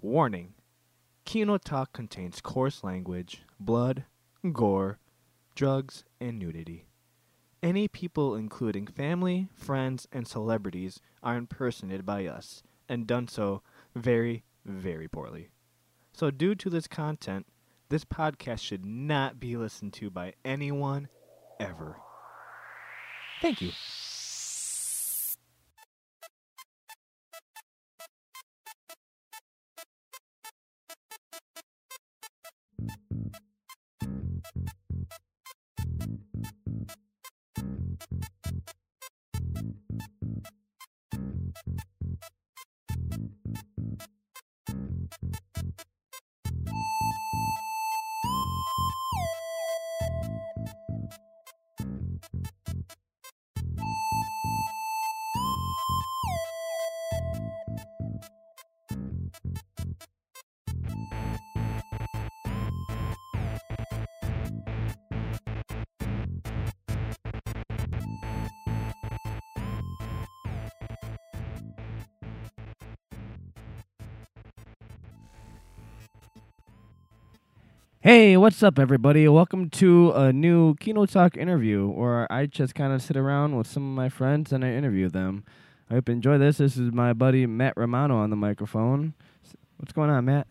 Warning Keno Talk contains coarse language, blood, gore, drugs, and nudity. Any people, including family, friends, and celebrities, are impersonated by us and done so very, very poorly. So, due to this content, this podcast should not be listened to by anyone ever. Thank you. Hey, what's up, everybody? Welcome to a new Keno Talk interview where I just kind of sit around with some of my friends and I interview them. I hope you enjoy this. This is my buddy Matt Romano on the microphone. What's going on, Matt?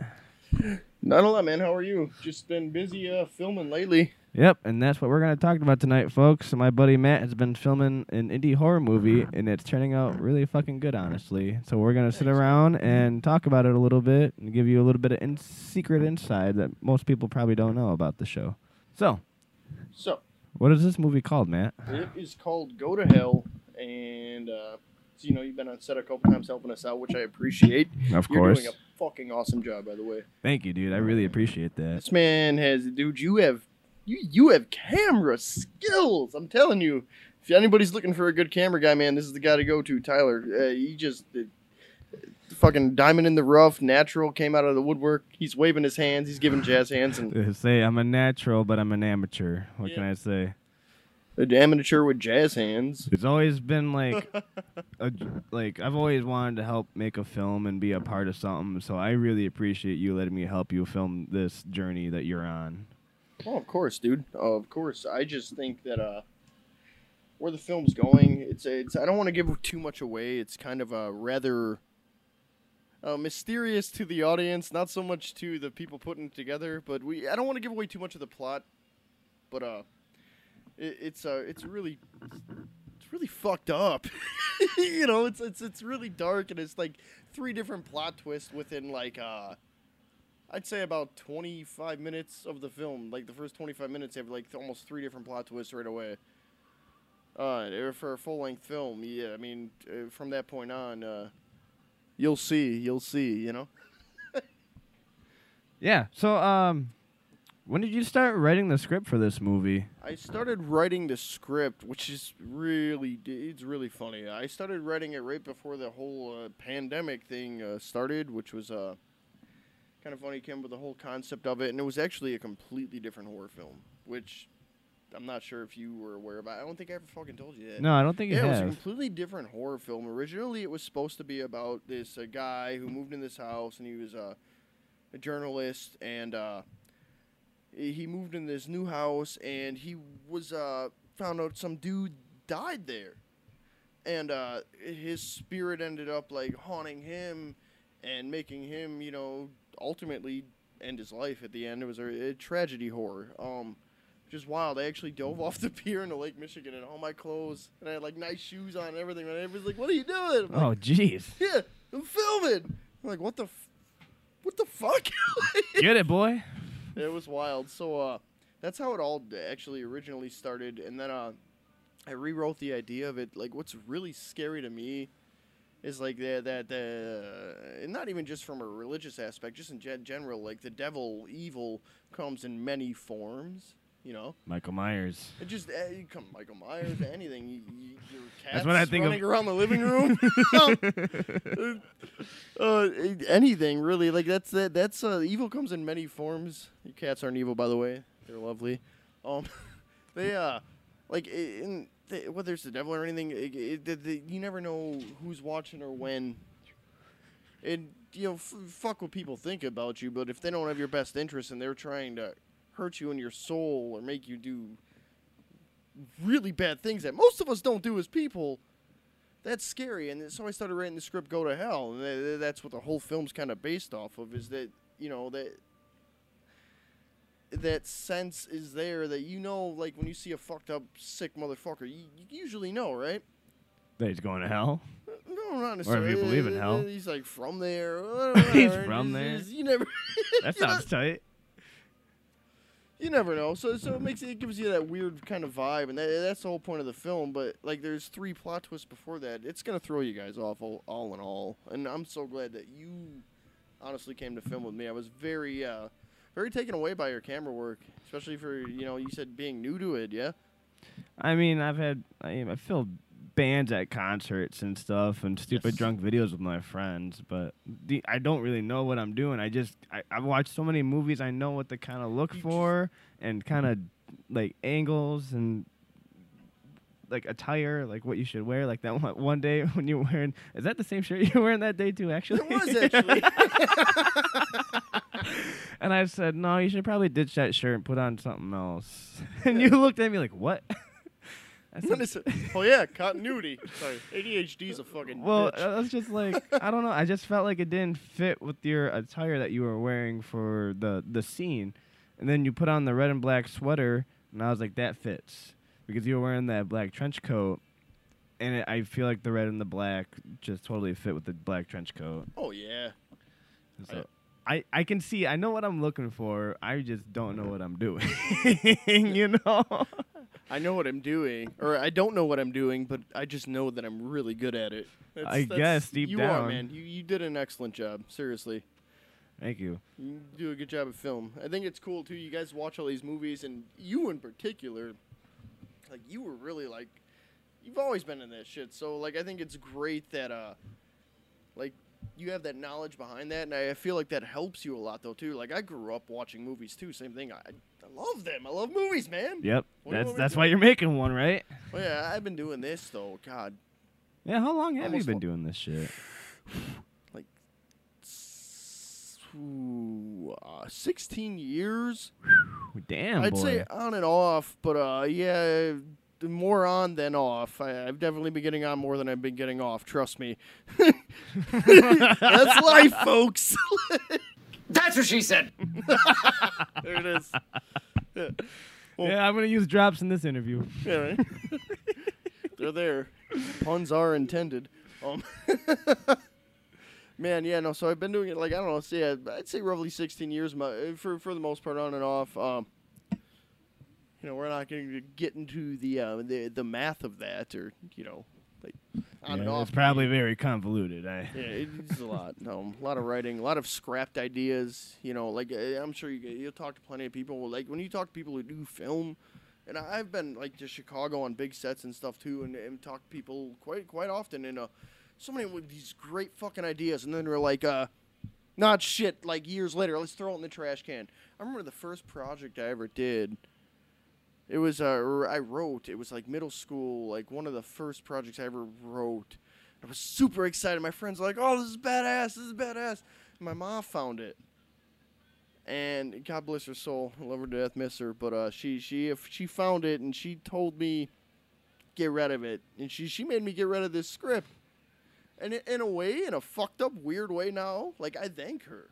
Not a lot, man. How are you? Just been busy uh, filming lately. Yep, and that's what we're going to talk about tonight, folks. My buddy Matt has been filming an indie horror movie, and it's turning out really fucking good, honestly. So we're going to sit around and talk about it a little bit and give you a little bit of in- secret inside that most people probably don't know about the show. So, So what is this movie called, Matt? it is called Go to Hell, and uh, so, you know you've been on set a couple times helping us out, which I appreciate. Of course. You're doing a fucking awesome job, by the way. Thank you, dude. I really appreciate that. This man has, dude. You have you you have camera skills. I'm telling you. If anybody's looking for a good camera guy, man, this is the guy to go to. Tyler. Uh, he just. Uh, Fucking diamond in the rough, natural came out of the woodwork. He's waving his hands. He's giving jazz hands, and say I'm a natural, but I'm an amateur. What can I say? a amateur with jazz hands. It's always been like, a, like I've always wanted to help make a film and be a part of something. So I really appreciate you letting me help you film this journey that you're on. Oh, of course, dude. Of course. I just think that uh, where the film's going, it's it's. I don't want to give too much away. It's kind of a rather uh, mysterious to the audience, not so much to the people putting it together. But we, I don't want to give away too much of the plot. But uh, it, it's uh, it's really, it's really fucked up. you know, it's it's it's really dark, and it's like three different plot twists within like uh. I'd say about 25 minutes of the film. Like the first 25 minutes have like almost three different plot twists right away. Uh, for a full length film, yeah. I mean, uh, from that point on, uh, you'll see, you'll see. You know. Yeah. So um, when did you start writing the script for this movie? I started writing the script, which is really it's really funny. I started writing it right before the whole uh, pandemic thing uh, started, which was uh, kind of funny. Came up with the whole concept of it, and it was actually a completely different horror film, which I'm not sure if you were aware about. I don't think I ever fucking told you that. No, I don't think you Yeah, it was a completely different horror film. Originally, it was supposed to be about this uh, guy who moved in this house, and he was uh, a journalist, and uh, he he moved in this new house, and he was uh, found out some dude died there, and uh, his spirit ended up like haunting him, and making him, you know, ultimately end his life at the end. It was a, a tragedy horror. Um, just wild. I actually dove off the pier into Lake Michigan in all my clothes, and I had like nice shoes on and everything. And everybody's like, "What are you doing?" I'm Oh, like, jeez. yeah, I'm filming. I'm like, "What the, f- what the fuck?" Get it, boy. it was wild. So uh, that's how it all actually originally started, and then uh, I rewrote the idea of it. Like, what's really scary to me is like that that the and not even just from a religious aspect, just in gen- general. Like the devil, evil comes in many forms. You know, Michael Myers. it just uh, you come Michael Myers, anything. You, you, your cat's That's what I think of- around the living room. uh, anything really like that's that. That's uh, evil comes in many forms. Your cats aren't evil, by the way. They're lovely. Um, they uh, like in the, whether it's the devil or anything, it, it, the, you never know who's watching or when. And you know, f- fuck what people think about you, but if they don't have your best interest and they're trying to hurt you in your soul or make you do really bad things that most of us don't do as people, that's scary. And so I started writing the script "Go to Hell," and tha- that's what the whole film's kind of based off of. Is that you know that that sense is there that you know, like when you see a fucked up, sick motherfucker, you, you usually know, right? That he's going to hell. No, not necessarily. Or if you believe in Uh, hell. He's like from there. He's from there? You never. That sounds tight. You never know. So so it makes it gives you that weird kind of vibe, and that, that's the whole point of the film. But like, there's three plot twists before that. It's gonna throw you guys off all, all in all. And I'm so glad that you honestly came to film with me. I was very uh, very taken away by your camera work, especially for you know you said being new to it. Yeah. I mean, I've had I, I filmed bands at concerts and stuff, and stupid Yes. drunk videos with my friends. But the, I don't really know what I'm doing. I just I, I've watched so many movies. I know what to kind of look for and kind of like angles and like attire, like what you should wear. Like that one, one day when you're wearing, is that the same shirt you're wearing that day too? Actually, It was actually. and I said, no, you should probably ditch that shirt and put on something else. and you looked at me like, what? I What is it? Oh yeah, continuity. Sorry, ADHD's a fucking. Well, bitch. Was just like, I don't know. I just felt like it didn't fit with your attire that you were wearing for the the scene, and then you put on the red and black sweater, and I was like, that fits because you were wearing that black trench coat, and it, I feel like the red and the black just totally fit with the black trench coat. oh yeah. So. I, I can see I know what I'm looking for. I just don't know what I'm doing. you know. I know what I'm doing, or I don't know what I'm doing, but I just know that I'm really good at it. I guess deep you down. are, man. You you did an excellent job. Seriously, Thank you. you do a good job of film. I think it's cool too. You guys watch all these movies, and you in particular, like you were really like, you've always been in that shit. So like, I think it's great that uh, like you have that knowledge behind that, and I feel like that helps you a lot though too. Like I grew up watching movies too. Same thing. I I love them. I love movies, man. Yep. What That's want me to that's why you're making one, right? Oh yeah, I've been doing this though. God, Yeah. How long have you been doing this shit? Like ooh, uh, 16 years. Damn, I'd boy. say on and off, but uh, yeah, more on than off. I, I've definitely been getting on more than I've been getting off. Trust me. That's life, folks. That's what she said. there it is. Yeah, yeah, I'm gonna use drops in this interview. yeah right? They're there. Puns are intended. Um, man, yeah, no. So I've been doing it like I don't know. Say I'd, I'd say roughly 16 years, my, for for the most part, on and off. Um, you know, we're not going to get into the uh, the the math of that, or you know, like on and off. It's probably very convoluted. I Yeah, it's a lot. No, a lot of writing, a lot of scrapped ideas. You know, like uh, I'm sure you you'll talk to plenty of people. Like when you talk to people who do film, and I've been like to Chicago on big sets and stuff too, and, and talk to people quite quite often. And uh, so many with these great fucking ideas, and then they're like, uh, not shit. Like years later, let's throw it in the trash can. I remember the first project I ever did. It was uh, I wrote. It was like middle school, like one of the first projects I ever wrote. I was super excited. My friends were like, "Oh, this is badass! This is badass!" And my mom found it, and God bless her soul, love her to death, miss her. But uh, she she if she found it and she told me, get rid of it, and she she made me get rid of this script. And in a way, in a fucked up, weird way now, like I thank her,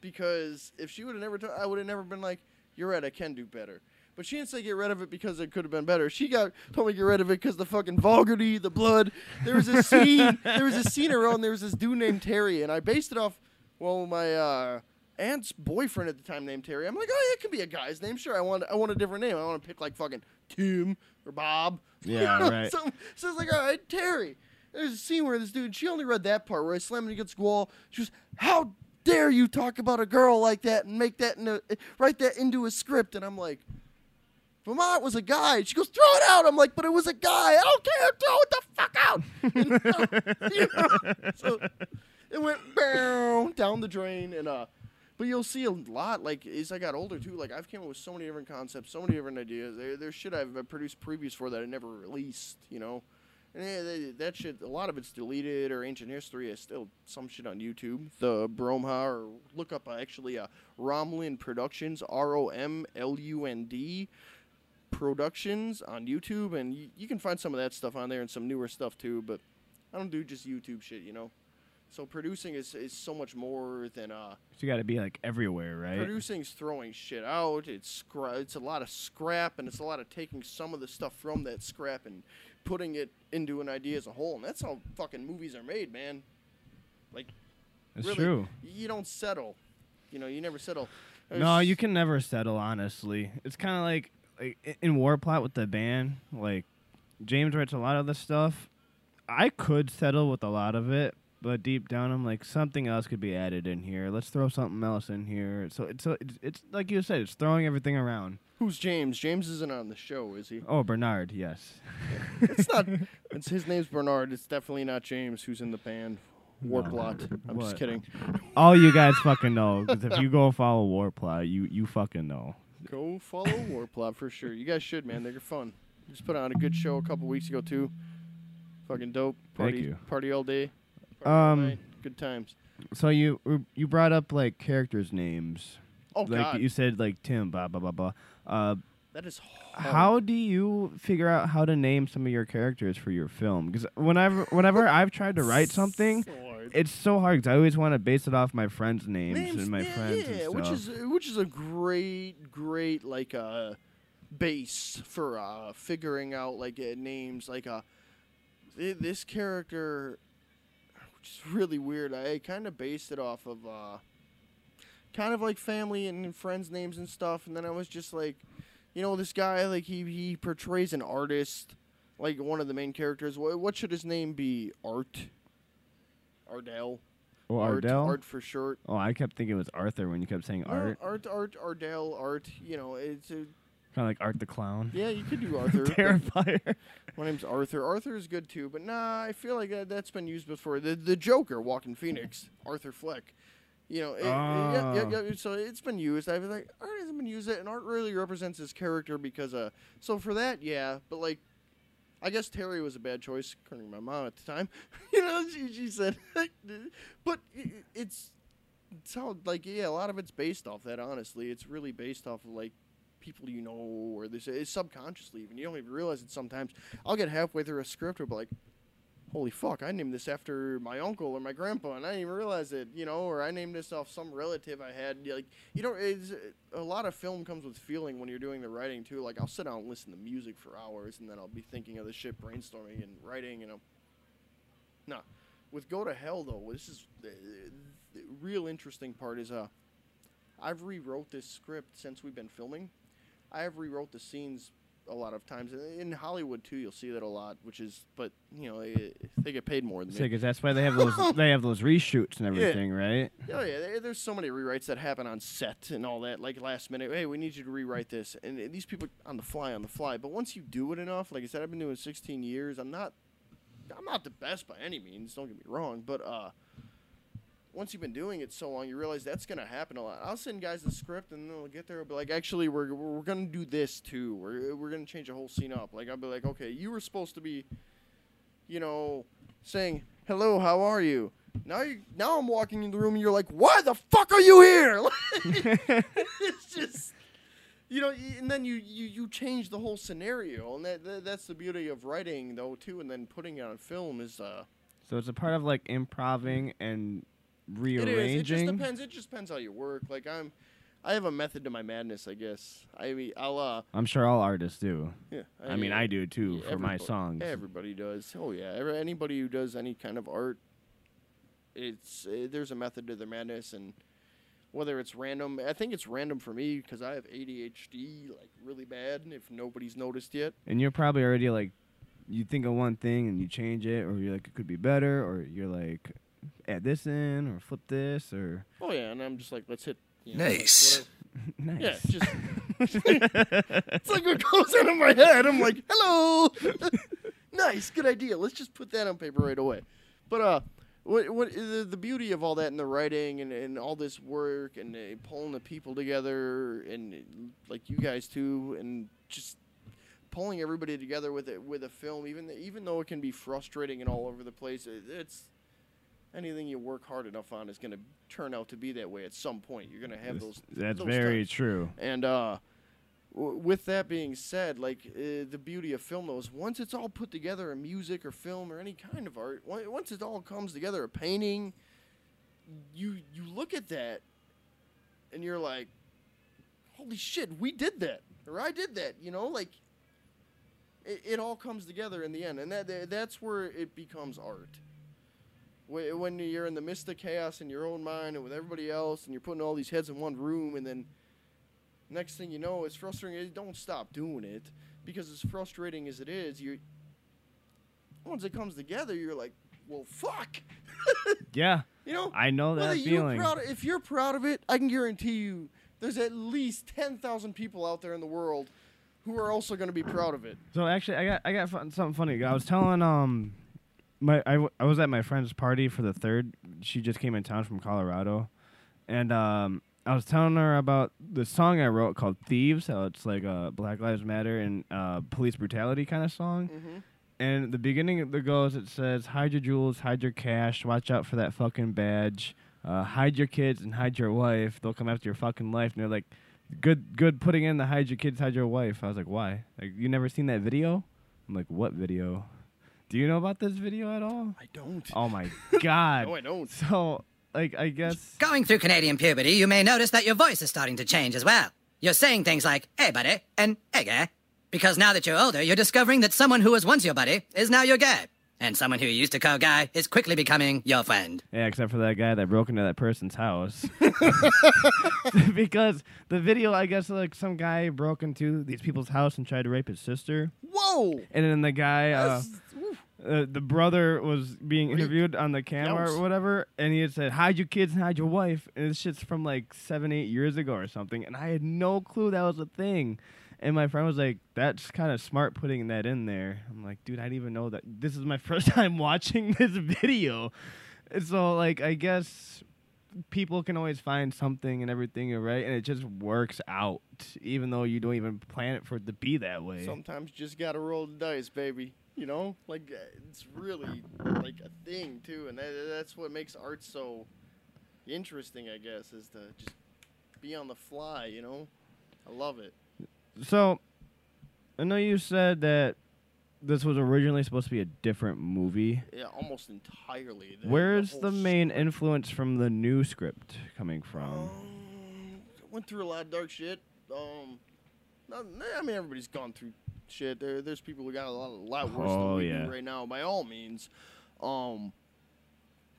because if she would have never, t- I would have never been like, "You're right, I can do better." But she didn't say get rid of it because it could have been better. She got told me to get rid of it because the fucking vulgarity, the blood. There was a scene. there was a scene around. There was this dude named Terry, and I based it off. Well, my uh, aunt's boyfriend at the time named Terry. I'm like, oh, yeah, it could be a guy's name. Sure, I want. I want a different name. I want to pick like fucking Tim or Bob. Yeah, right. so, so it's like, all right, Terry. There's a scene where this dude. She only read that part where I slammed him against the wall. She goes, how dare you talk about a girl like that and make that in a, write that into a script? And I'm like. Vermont was a guy. She goes, throw it out. I'm like, but it was a guy. I don't care. Throw it the fuck out. You know, so it went down the drain. And uh, but you'll see a lot. Like as I got older too. Like I've came up with so many different concepts, so many different ideas. There, there's shit I've produced previews for that I never released. You know, And yeah, they, that shit, a lot of it's deleted or ancient history. is still some shit on YouTube. The Bromha, or look up uh, actually uh, Romlund Productions, R O M L U N D Productions on YouTube, and y- you can find some of that stuff on there and some newer stuff too. But I don't do just YouTube shit, you know. So producing is, is so much more than uh, So you got to be like everywhere, right? Producing's throwing shit out. It's scra- It's a lot of scrap, and it's a lot of taking some of the stuff from that scrap and putting it into an idea as a whole. And that's how fucking movies are made, man. Like, That's really, true. You don't settle. You know, you never settle. No, you can never settle. Honestly, it's kind of like like in Warplot with the band. Like James writes a lot of the stuff. I could settle with a lot of it, but deep down, I'm like something else could be added in here. Let's throw something else in here. So it's it's, it's like you said, it's throwing everything around. Who's James? James isn't on the show, is he? Oh, Bernard, yes. It's not. it's his name's Bernard. It's definitely not James who's in the band. War No. I'm What? just kidding. All you guys fucking know, because if you go follow Warplot, you you fucking know. Go follow Warplot for sure. You guys should, man. They're fun. Just put on a good show a couple weeks ago too. Fucking dope. Thank Party, you. Party all day. Party all Um, night. Good times. So you you brought up like characters' names. Oh like God, you said, like Tim, blah blah blah blah. Uh, that is hard. How do you figure out how to name some of your characters for your film? Because whenever whenever I've tried to write something, So. It's so hard because I always want to base it off my friends' names, Names, and my yeah, friends yeah, and stuff. which is which is a great, great like uh, base for uh, figuring out like uh, names. Like uh, th- this character, which is really weird. I kind of based it off of uh, kind of like family and friends' names and stuff, and then I was just like, you know, this guy like he he portrays an artist, like one of the main characters. What, what should his name be? Art. Ardell. oh, Ardell. Art for short. Oh, I kept thinking it was Arthur when you kept saying No, Art, Art, Art, Ardell, Art. You know, it's a, kind of like Art the Clown. yeah. You could do Arthur. but Terrifier. my name's Arthur. Arthur is good too, but nah, I feel like that, that's been used before. The the Joker, Joaquin Phoenix, Arthur Fleck. You know, it, yeah, yeah, Ah. yeah, so it's been used. I was like, Art hasn't been used, it, and Art really represents his character because uh. So for that, yeah, but like. I guess Terry was a bad choice, according to my mom at the time. you know, she, she said, but it's it's how like yeah, a lot of it's based off that. Honestly, it's really based off of like people you know or this it's subconsciously even you don't even realize it sometimes. I'll get halfway through a script or be like, holy fuck, I named this after my uncle or my grandpa and I didn't even realize it, you know, or I named this off some relative I had. Like you know, it's a lot of film comes with feeling when you're doing the writing too. Like I'll sit down and listen to music for hours and then I'll be thinking of the shit, brainstorming and writing, and I'm nah. With Go to Hell though, this is the, the real interesting part is uh, I've rewrote this script since we've been filming. I have rewrote the scenes a lot of times in Hollywood too. You'll see that a lot, which is, but you know, they, they get paid more than. Because that's why they have those they have those reshoots and everything, right? Oh yeah, there, there's so many rewrites that happen on set and all that. Like last minute, hey, we need you to rewrite this, and these people on the fly, on the fly. But once you do it enough, like I said, I've been doing 16 years. I'm not, I'm not the best by any means. Don't get me wrong, but uh, once you've been doing it so long, you realize that's gonna happen a lot. I'll send guys the script, and they'll get there, and be like, actually, we're we're gonna do this too. We're we're gonna change the whole scene up. Like I'll be like, okay, you were supposed to be, you know, saying hello, how are you? Now you now I'm walking in the room, and you're like, why the fuck are you here? it's just. You know, and then you, you, you change the whole scenario, and that, that that's the beauty of writing, though, too, and then putting it on film is uh, So it's a part of like improving and It rearranging. is. It just depends. It just depends how you work. Like I'm, I have a method to my madness, I guess. I mean, I'll uh, I'm sure all artists do. yeah. I mean, I do too yeah, for my songs. Everybody does. Oh yeah. Every, anybody who does any kind of art, it's uh, there's a method to their madness, and whether it's random, I think it's random for me because I have ADHD like really bad. If nobody's noticed yet. And you're probably already like, you think of one thing and you change it, or you're like it could be better, or you're like, add this in, or flip this, or Oh yeah, and I'm just like, let's hit. You know, Nice. nice. Yeah, just it's like what goes into my head. I'm like, hello, nice, good idea. Let's just put that on paper right away. But uh, what what the, the beauty of all that in the writing and, and all this work and uh, pulling the people together and like you guys too and just pulling everybody together with it with a film, even even though it can be frustrating and all over the place, it, it's anything you work hard enough on is going to turn out to be that way at some point. You're going to have those. That's those very times. true. And uh, w- with that being said, like uh, the beauty of film, though, is once it's all put together, in music or film or any kind of art, on- once it all comes together, a painting, you you look at that, and you're like, "Holy shit, we did that!" or "I did that." You know, like it, it all comes together in the end, and that that's where it becomes art. Wh- When you're in the midst of chaos in your own mind and with everybody else, and you're putting all these heads in one room, and then next thing you know, it's frustrating. Don't stop doing it because as frustrating as it is, you once it comes together, you're like, well, fuck. Yeah, You know, I know that you're feeling. proud, if you're proud of it, I can guarantee you, there's at least ten thousand people out there in the world who are also going to be proud of it. So actually, I got I got fun, something funny. I was telling um, my I, w- I was at my friend's party for the third. She just came in town from Colorado, and um, I was telling her about the song I wrote called "Thieves." How it's like a Black Lives Matter and uh, police brutality kind of song. Mm-hmm. And the beginning of the goes, it says, "Hide your jewels, hide your cash, watch out for that fucking badge, uh, hide your kids and hide your wife. They'll come after your fucking life." And they're like, "Good, good, putting in the hide your kids, hide your wife." I was like, "Why? Like, you never seen that video?" I'm like, "What video? Do you know about this video at all?" I don't. Oh my god! No, I don't. So, like, I guess Going through Canadian puberty, you may notice that your voice is starting to change as well. You're saying things like, hey, buddy, and hey, guy. Because now that you're older, you're discovering that someone who was once your buddy is now your guy. And someone who you used to call guy is quickly becoming your friend. Yeah, except for that guy that broke into that person's house. because the video, I guess, like some guy broke into these people's house and tried to rape his sister, Whoa. and then the guy, uh, That's- oof. Uh, the brother, was being What do you- interviewed on the camera or whatever, and he had said, "Hide your kids and hide your wife," and this shit's from like seven, eight years ago or something, and I had no clue that was a thing. And my friend was like, "That's kind of smart putting that in there." I'm like, "Dude, I didn't even know that. This is my first time watching this video." And so, like, I guess people can always find something and everything, right? And it just works out, even though you don't even plan it for it to be that way. Sometimes you just gotta roll the dice, baby. You know, like uh, it's really like a thing too, and that, that's what makes art so interesting. I guess is to just be on the fly. You know, I love it. So, I know you said that this was originally supposed to be a different movie. Yeah, almost entirely. The, Where's whole the main script. influence from the new script coming from? Um, went through a lot of dark shit. Um, not, I mean everybody's gone through shit. There, there's people who got a lot, a lot worse Oh, than we yeah. do right now, by all means. Um,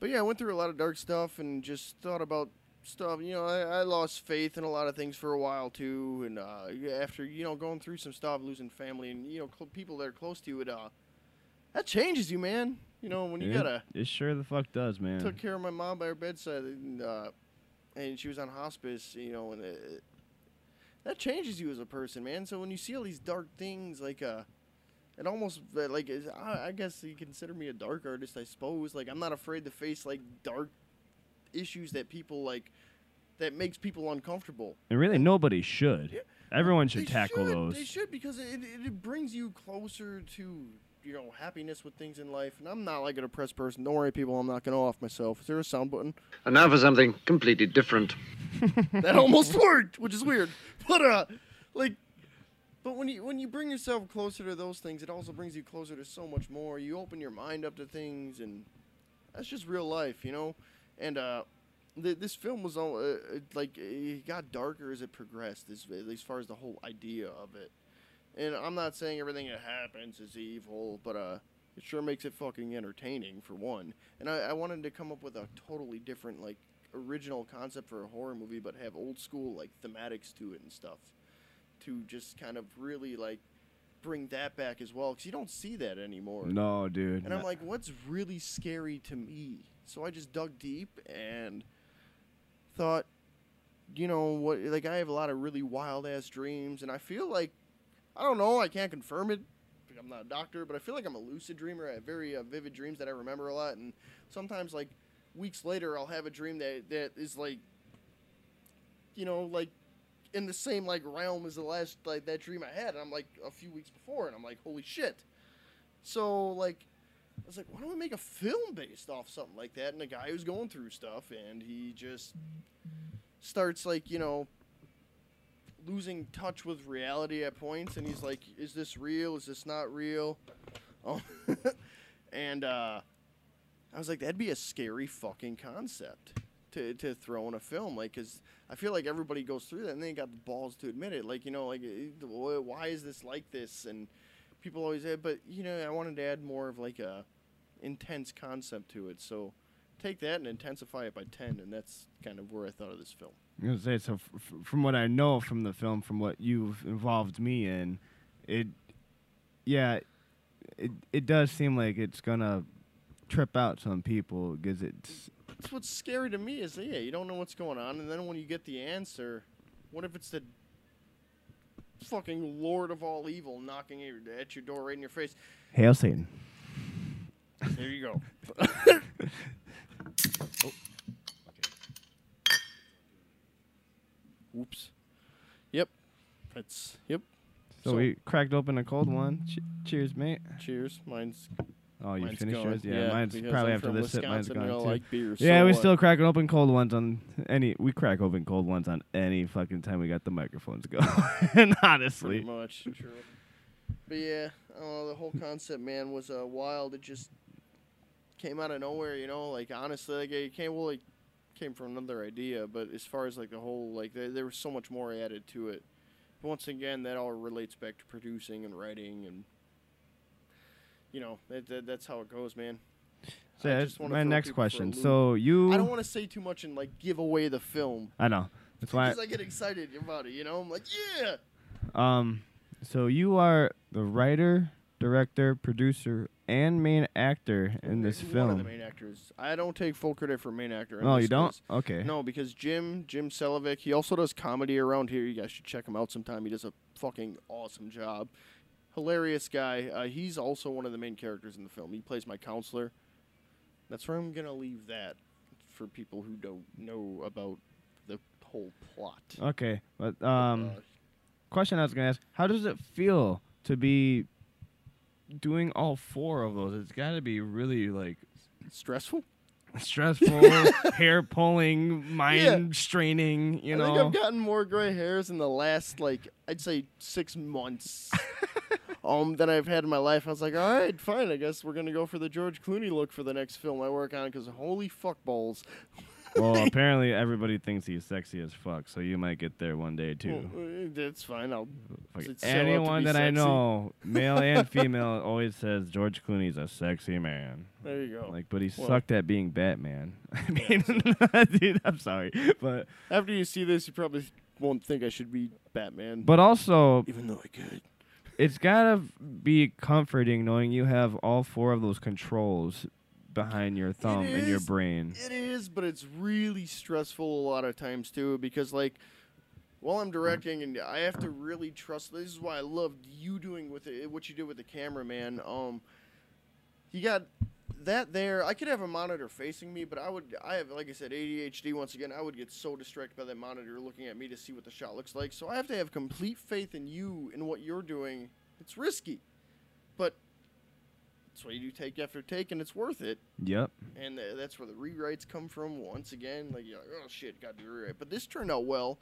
but yeah, I went through a lot of dark stuff and just thought about stuff. You know, I, I lost faith in a lot of things for a while too, and uh, after you know going through some stuff, losing family and you know cl- people that are close to you, it uh, that changes you, man. You know when you it, gotta it sure the fuck does, man. took care of my mom by her bedside, and, uh, and she was on hospice. You know, and it, that changes you as a person, man. So when you see all these dark things, like uh, it almost uh, like I, I guess you consider me a dark artist, I suppose. Like I'm not afraid to face like dark issues that people like that makes people uncomfortable. and really, nobody should. Yeah. Everyone should They tackle should, those. They should because it, it, it brings you closer to you know happiness with things in life. And I'm not like a depressed person. Don't worry, people. I'm not gonna off myself. Is there a sound button? And now for something completely different. that almost worked, which is weird. But uh, like, but when you when you bring yourself closer to those things, it also brings you closer to so much more. You open your mind up to things, and that's just real life, you know. And uh, th- this film was all uh, uh, like it got darker as it progressed, as, as far as the whole idea of it. And I'm not saying everything that happens is evil, but uh, it sure makes it fucking entertaining for one. And I, I wanted to come up with a totally different like original concept for a horror movie, but have old school like thematics to it and stuff, to just kind of really like bring that back as well, because you don't see that anymore. no, dude. And I'm like, what's really scary to me? So I just dug deep and thought, you know what? Like I have a lot of really wild ass dreams, and I feel like I don't know. I can't confirm it. I'm not a doctor, but I feel like I'm a lucid dreamer. I have very uh, vivid dreams that I remember a lot, and sometimes like weeks later, I'll have a dream that that is like, you know, like in the same like realm as the last like that dream I had. And I'm like a few weeks before, and I'm like, holy shit. So like, I was like, why don't we make a film based off something like that? And a guy who's going through stuff, and he just starts like you know losing touch with reality at points, and he's like, is this real? Is this not real? Oh, and uh, I was like, that'd be a scary fucking concept to, to throw in a film. Like, cause I feel like everybody goes through that and they got the balls to admit it. Like, you know, like, eh, why is this like this? And people always say, but you know, I wanted to add more of like a intense concept to it. So take that and intensify it by 10. And that's kind of where I thought of this film. I was say so. F- from what I know from the film, from what you've involved me in, it, yeah, it it does seem like it's gonna trip out some people because it's That's what's scary to me is that, yeah, you don't know what's going on. And then when you get the answer, what if it's the fucking Lord of all evil knocking at your- door right in your face? hail Satan. There you go. oh. Oops. Yep. That's yep. So, So- we cracked open a cold one. Ch- cheers, mate. Cheers. Mine's Oh, you mine's finished going. yours? Yeah, mine's because probably I'm after from this sip. Mine's Wisconsin gone I too. like beer. yeah, we what? still crack open cold ones on any. We crack open cold ones on any fucking time we got the microphones going. pretty honestly, much true. But yeah, uh, the whole concept, man, was uh, wild. It just came out of nowhere, you know. Like honestly, like it came well, it came from another idea. But as far as like the whole, like there, there was so much more added to it. But once again, that all relates back to producing and writing, and you know that, that that's how it goes, man. so I yeah, just my next people for a question. So you, I don't want to say too much and like give away the film I know that's why. because I get excited about it. You know, I'm like, yeah. Um, so you are the writer, director, producer, and main actor in this One of film. the main actors. I don't take full credit for main actor. in Oh, you don't? Okay. No, because Jim Jim Selavic, he also does comedy around here. You guys should check him out sometime. He does a fucking awesome job. Hilarious guy. Uh, he's also one of the main characters in the film. He plays my counselor. That's where I'm gonna leave that for people who don't know about the whole plot. Okay, but um, Uh, question I was gonna ask: How does it feel to be doing all four of those? It's got to be really like stressful. stressful, hair pulling, mind straining. You I know. think I've gotten more gray hairs in the last like I'd say six months. um, than I've had in my life. I was like, all right, fine. I guess we're gonna go for the George Clooney look for the next film I work on because holy fuck balls. well, apparently everybody thinks he's sexy as fuck, so you might get there one day too. Well, uh, that's fine. I'll Like, it sell out to anyone that I know, male and female, always says George Clooney's a sexy man. there you go. Like, but he Well- sucked at being Batman. I mean, dude, I'm sorry, but After you see this, you probably won't think I should be Batman. but also even though I could. It's gotta be comforting knowing you have all four of those controls behind your thumb and your brain. It is, but it's really stressful a lot of times too because like while I'm directing and I have to really trust this is why I loved you doing with it what you did with the cameraman. Um you got that there. I could have a monitor facing me, but I would I have like I said ADHD once again. I would get so distracted by that monitor looking at me to see what the shot looks like. So I have to have complete faith in you and what you're doing. It's risky. But that's what you do take after take and it's worth it Yep. and th- that's where the rewrites come from. Once again, like you're like, oh shit, got to do rewrite. But this turned out well.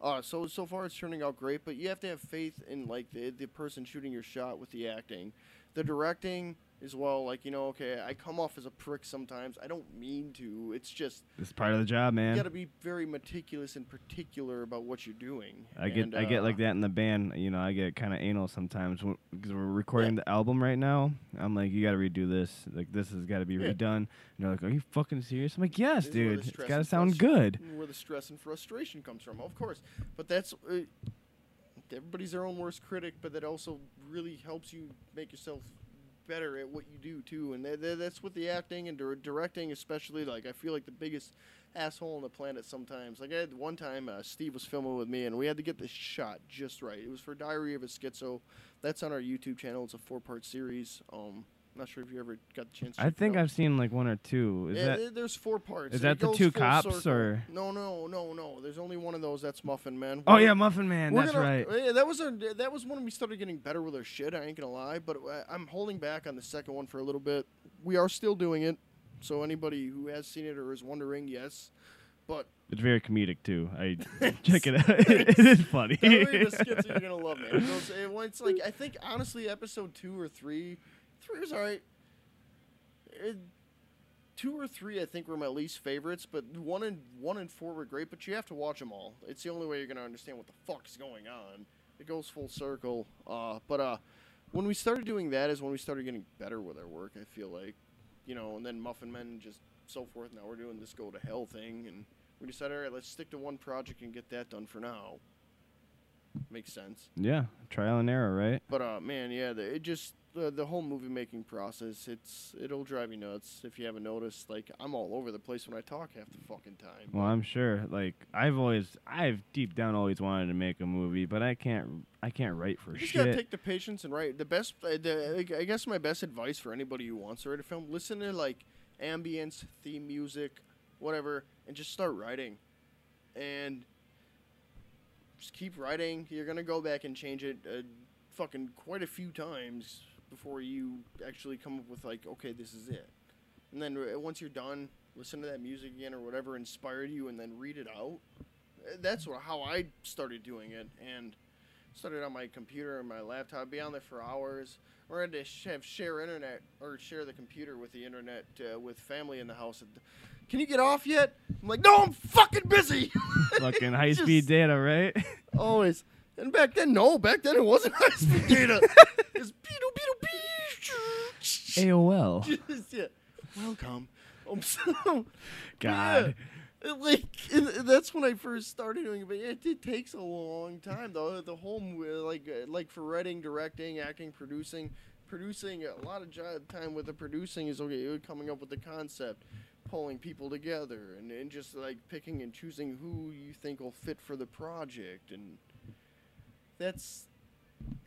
Uh, so so far it's turning out great. But you have to have faith in like the the person shooting your shot with the acting, the directing as well. Like you know, okay, I come off as a prick sometimes. I don't mean to. It's just It's part of the job, man. you got to be very meticulous and particular about what you're doing. I get And, I get uh, like that in the band. You know, I get kind of anal sometimes because we're recording the album right now. I'm like, you got to redo this. Like, this has got to be Yeah. redone. And they're like, are you fucking serious? I'm like, yes, This is where the dude. It's got to sound good. Where the stress and frustration comes from, of course. But that's uh, everybody's their own worst critic, but that also really helps you make yourself better at what you do too. And that, that- that's with the acting and dir- directing, especially. Like I feel like the biggest asshole on the planet sometimes. Like I had one time, uh, Steve was filming with me, and we had to get the shot just right. It was for Diary of a Schizo. That's on our YouTube channel. It's a four-part series. Um, Not sure if you ever got the chance. to I think. I've seen like one or two. Is Yeah, that there's four parts. is that the two cops, circle. or- No, no, no, no. There's only one of those. That's Muffin Man. Oh We're- yeah, Muffin Man. That's gonna- right. Yeah, that was a, that was when we started getting better with our shit. I ain't gonna lie, but uh, I'm holding back on the second one for a little bit. We are still doing it, so anybody who has seen it or is wondering, yes. But It's very comedic too. I check it out. it is funny. The skits you're gonna love, man. It goes, it's like I think honestly, episode two or three, three was alright. It, two or three, I think, were my least favorites, but one and one and four were great. But you have to watch them all. It's the only way you're gonna understand what the fuck is going on. It goes full circle. Uh, but uh, when we started doing that is when we started getting better with our work. I feel like, you know, and then Muffin Men just so forth. Now we're doing this go to hell thing, and we decided, all right, let's stick to one project and get that done for now. Makes sense. yeah, trial and error, right? But uh, man, yeah, the, it just the the whole movie making process. It's it'll drive you nuts if you haven't noticed. Like I'm all over the place when I talk half the fucking time. Well, I'm sure. Like I've always, I've deep down always wanted to make a movie, but I can't, I can't write for shit. You just gotta take the patience and write. The best, uh, the, I guess my best advice for anybody who wants to write a film: listen to like ambience, theme music, whatever, and just start writing. And just keep writing. You're gonna go back and change it, uh, fucking quite a few times before you actually come up with like, okay, this is it. And then uh, once you're done, listen to that music again or whatever inspired you, and then read it out. Uh, That's what, how I started doing it, and started on my computer and my laptop, be on there for hours, or I had to sh- have share internet or share the computer with the internet uh, with family in the house. Can you get off yet? I'm like, no, I'm fucking busy. Fucking high speed data, right? Always. And back then, no, back then it wasn't high speed data. it's beetle beetle AOL. Just, yeah. Welcome. Um, so, God. yeah, like that's when I first started doing it, but it, it takes a long time though. The whole like uh, like for writing, directing, acting, producing, producing a lot of job time with the producing is okay. You're coming up with the concept, pulling people together, and, and just like picking and choosing who you think will fit for the project, and that's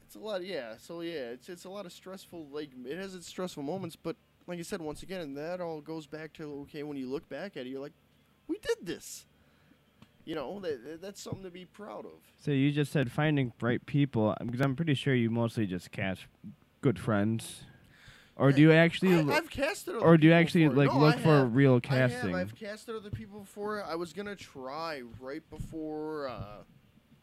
it's a lot. Yeah, so yeah, it's it's a lot of stressful. Like it has its stressful moments, but like I said, once again, and that all goes back to okay, when you look back at it, you're like, we did this. You know, that, that's something to be proud of. So you just said finding right people, because I'm pretty sure you mostly just cast good friends, or do you actually, I, I've casted. Other or do you actually like No, look I for have. real I casting? have. I've casted other people before. I was gonna try right before uh,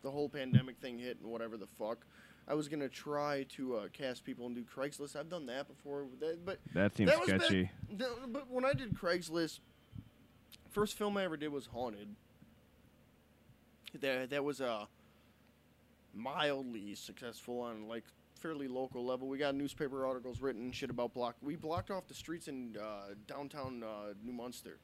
the whole pandemic thing hit and whatever the fuck. I was gonna try to uh, cast people and do Craigslist. I've done that before, that, but that seems that back- sketchy. th- but when I did Craigslist, first film I ever did was Haunted. That that was uh, mildly successful on like fairly local level. We got newspaper articles written and shit about block. We blocked off the streets in uh, downtown uh, New Munster.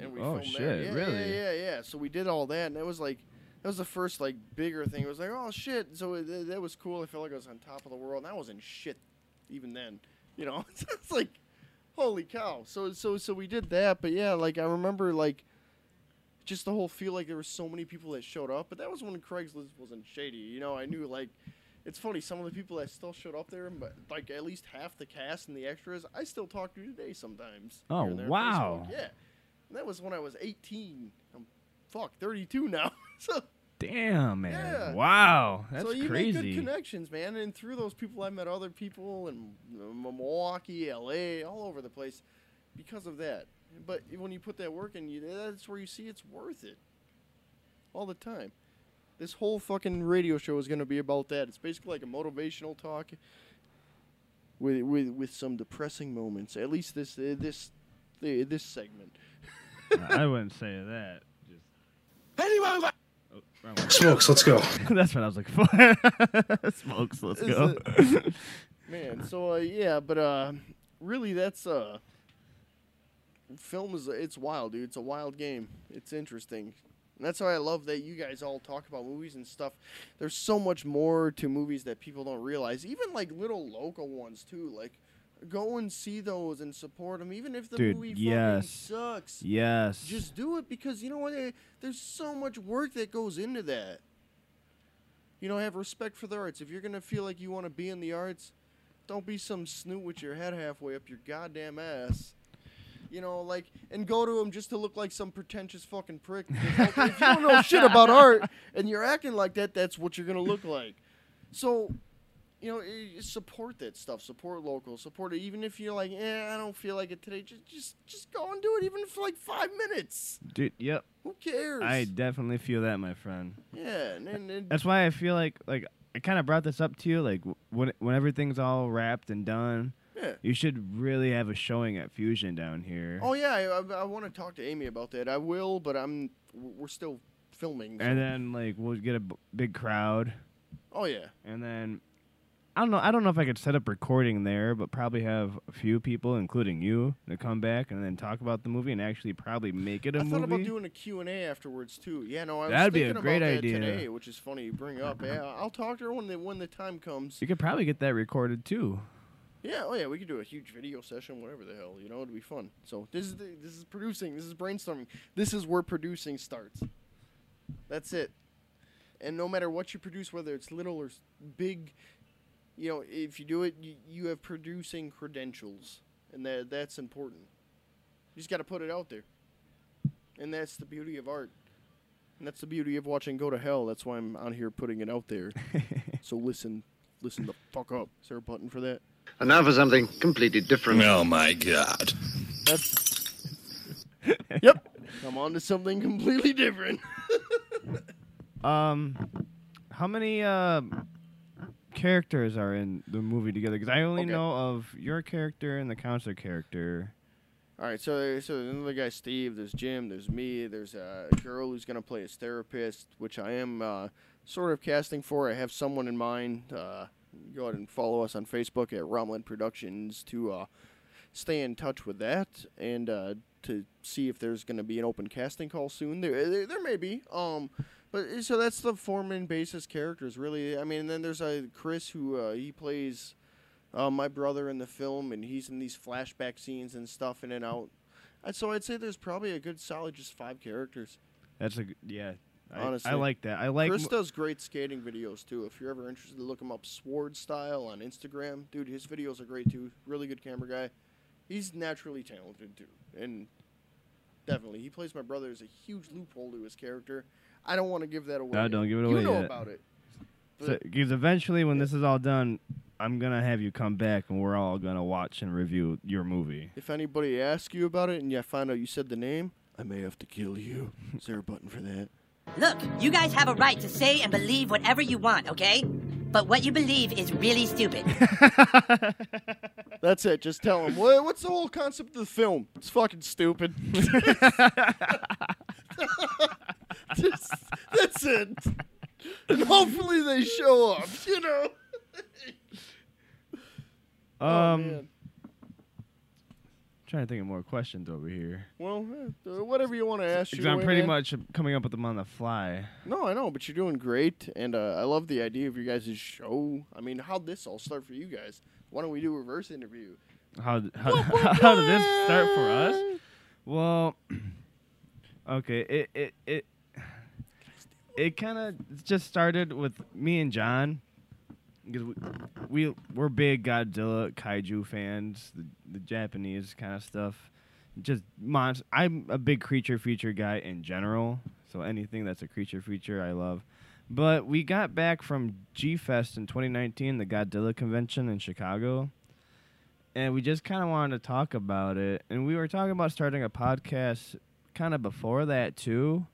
And we Oh, there. shit, Yeah, really? Yeah, yeah, yeah. So we did all that, and that was like that was the first like bigger thing. It was like, oh shit. So uh, it, that was cool. I felt like I was on top of the world. And I wasn't shit even then. You know, it's like holy cow. So so so we did that, but yeah, like I remember like just the whole feel like there were so many people that showed up, but that was when Craigslist wasn't shady. You know, I knew like it's funny some of the people that still showed up there, but like at least half the cast and the extras, I still talk to today sometimes. Oh, there wow. Facebook. Yeah, and that was when I was 18. I'm fuck 32 now. so Damn, man. Yeah. Wow, that's so you make crazy. good connections, man. And through those people, I met other people in Milwaukee, L.A., all over the place, because of that. But when you put that work in, you that's where you see it's worth it. All the time. This whole fucking radio show is going to be about that. It's basically like a motivational talk with with with some depressing moments. At least this uh, this uh, this segment. I wouldn't say that. Just Anyone wrong one. Smokes, let's go. that's what I was looking for. Smokes, let's Is go. Man, so uh, yeah, but uh, really, that's uh, film is it's wild, dude. It's a wild game. It's interesting. And that's why I love that you guys all talk about movies and stuff. There's so much more to movies that people don't realize. Even like little local ones too. Like, go and see those and support them, even if the Dude, movie fucking yes. sucks. yes. Just do it because you know what? eh, There's so much work that goes into that. You know, have respect for the arts. If you're gonna feel like you want to be in the arts, don't be some snoot with your head halfway up your goddamn ass. You know, like, and go to him just to look like some pretentious fucking prick. If you don't know shit about art and you're acting like that, that's what you're gonna look like. So, you know, eh, support that stuff. Support local. Support it. Even if you're like, eh, I don't feel like it today. Just, just, just go and do it, even for like five minutes. Dude, yep. Who cares? I definitely feel that, my friend. yeah, and, and, and That's why I feel like like I kind of brought this up to you. Like when when everything's all wrapped and done, yeah. you should really have a showing at Fusion down here. Oh yeah, I, I, I want to talk to Amy about that. I will, but I'm we're still filming. so- And then like we'll get a b- big crowd, oh yeah, and then I don't know. I don't know if I could set up recording there, but probably have a few people, including you, to come back and then talk about the movie and actually probably make it a I movie. I thought about doing a Q and A afterwards too. Yeah, no, I was That'd be a thinking great about that idea. today, which is funny you bring up. Yeah, I'll talk to her when the when the time comes. you could probably get that recorded too. Yeah, oh yeah, we could do a huge video session, whatever the hell, you know, it'd be fun. So this is the, this is producing, this is brainstorming, this is where producing starts. That's it. And no matter what you produce, whether it's little or big, you know, if you do it, you, you have producing credentials, and that that's important. You just got to put it out there, and that's the beauty of art, and that's the beauty of watching Go to Hell. That's why I'm on here putting it out there. so listen, listen the fuck up. Is there a button for that? And now for something completely different. Oh my god. That's. yep. I'm on to something completely different. Um, how many uh characters are in the movie together? Because I only Okay. know of your character and the counselor character. All right, so so there's another guy, Steve. There's Jim. There's me. There's a girl who's gonna play as therapist, which I am uh, sort of casting for. I have someone in mind. Uh, go ahead and follow us on Facebook at Romlund Productions to uh, stay in touch with that and uh, to see if there's gonna be an open casting call soon. There there, there may be. Um, but uh, so that's the form and basis characters, really. I mean, and then there's uh, Chris who uh, he plays uh, my brother in the film, and he's in these flashback scenes and stuff in and out. And so I'd say there's probably a good solid just five characters. That's a yeah. I, Honestly. I like that. I like. Chris does great skating videos too. If you're ever interested, look him up. Sword Style on Instagram, dude. His videos are great too. Really good camera guy. He's naturally talented too, and definitely he plays my brother. There's a huge loophole to his character. I don't want to give that away. No, yet. don't give it away. You away know yet. about it. But- Because eventually, when this is all done, I'm gonna have you come back and we're all gonna watch and review your movie. If anybody asks you about it and you find out you said the name, I may have to kill you. Is there a button for that? Look, you guys have a right to say and believe whatever you want, okay? But what you believe is really stupid. That's it. Just tell him. What, what's the whole concept of the film? It's fucking stupid. Just- that's it. And hopefully they show up. You know. oh, Um, man. trying to think of more questions over here. Well, eh, uh, whatever you want to ask. Because I'm pretty man. much coming up with them on the fly. No, I know, but you're doing great, and uh, I love the idea of your guys' show. I mean, how'd this all start for you guys? Why don't we do a reverse interview? How how, how did this start for us? Well, okay, it it it it kind of just started with me and John because we, we we're big Godzilla kaiju fans, the, the Japanese kind of stuff. Just monst- I'm a big creature feature guy in general, so anything that's a creature feature I love. But we got back from G Fest in 2019, the Godzilla convention in Chicago and we just kind of wanted to talk about it. And we were talking about starting a podcast kind of before that too.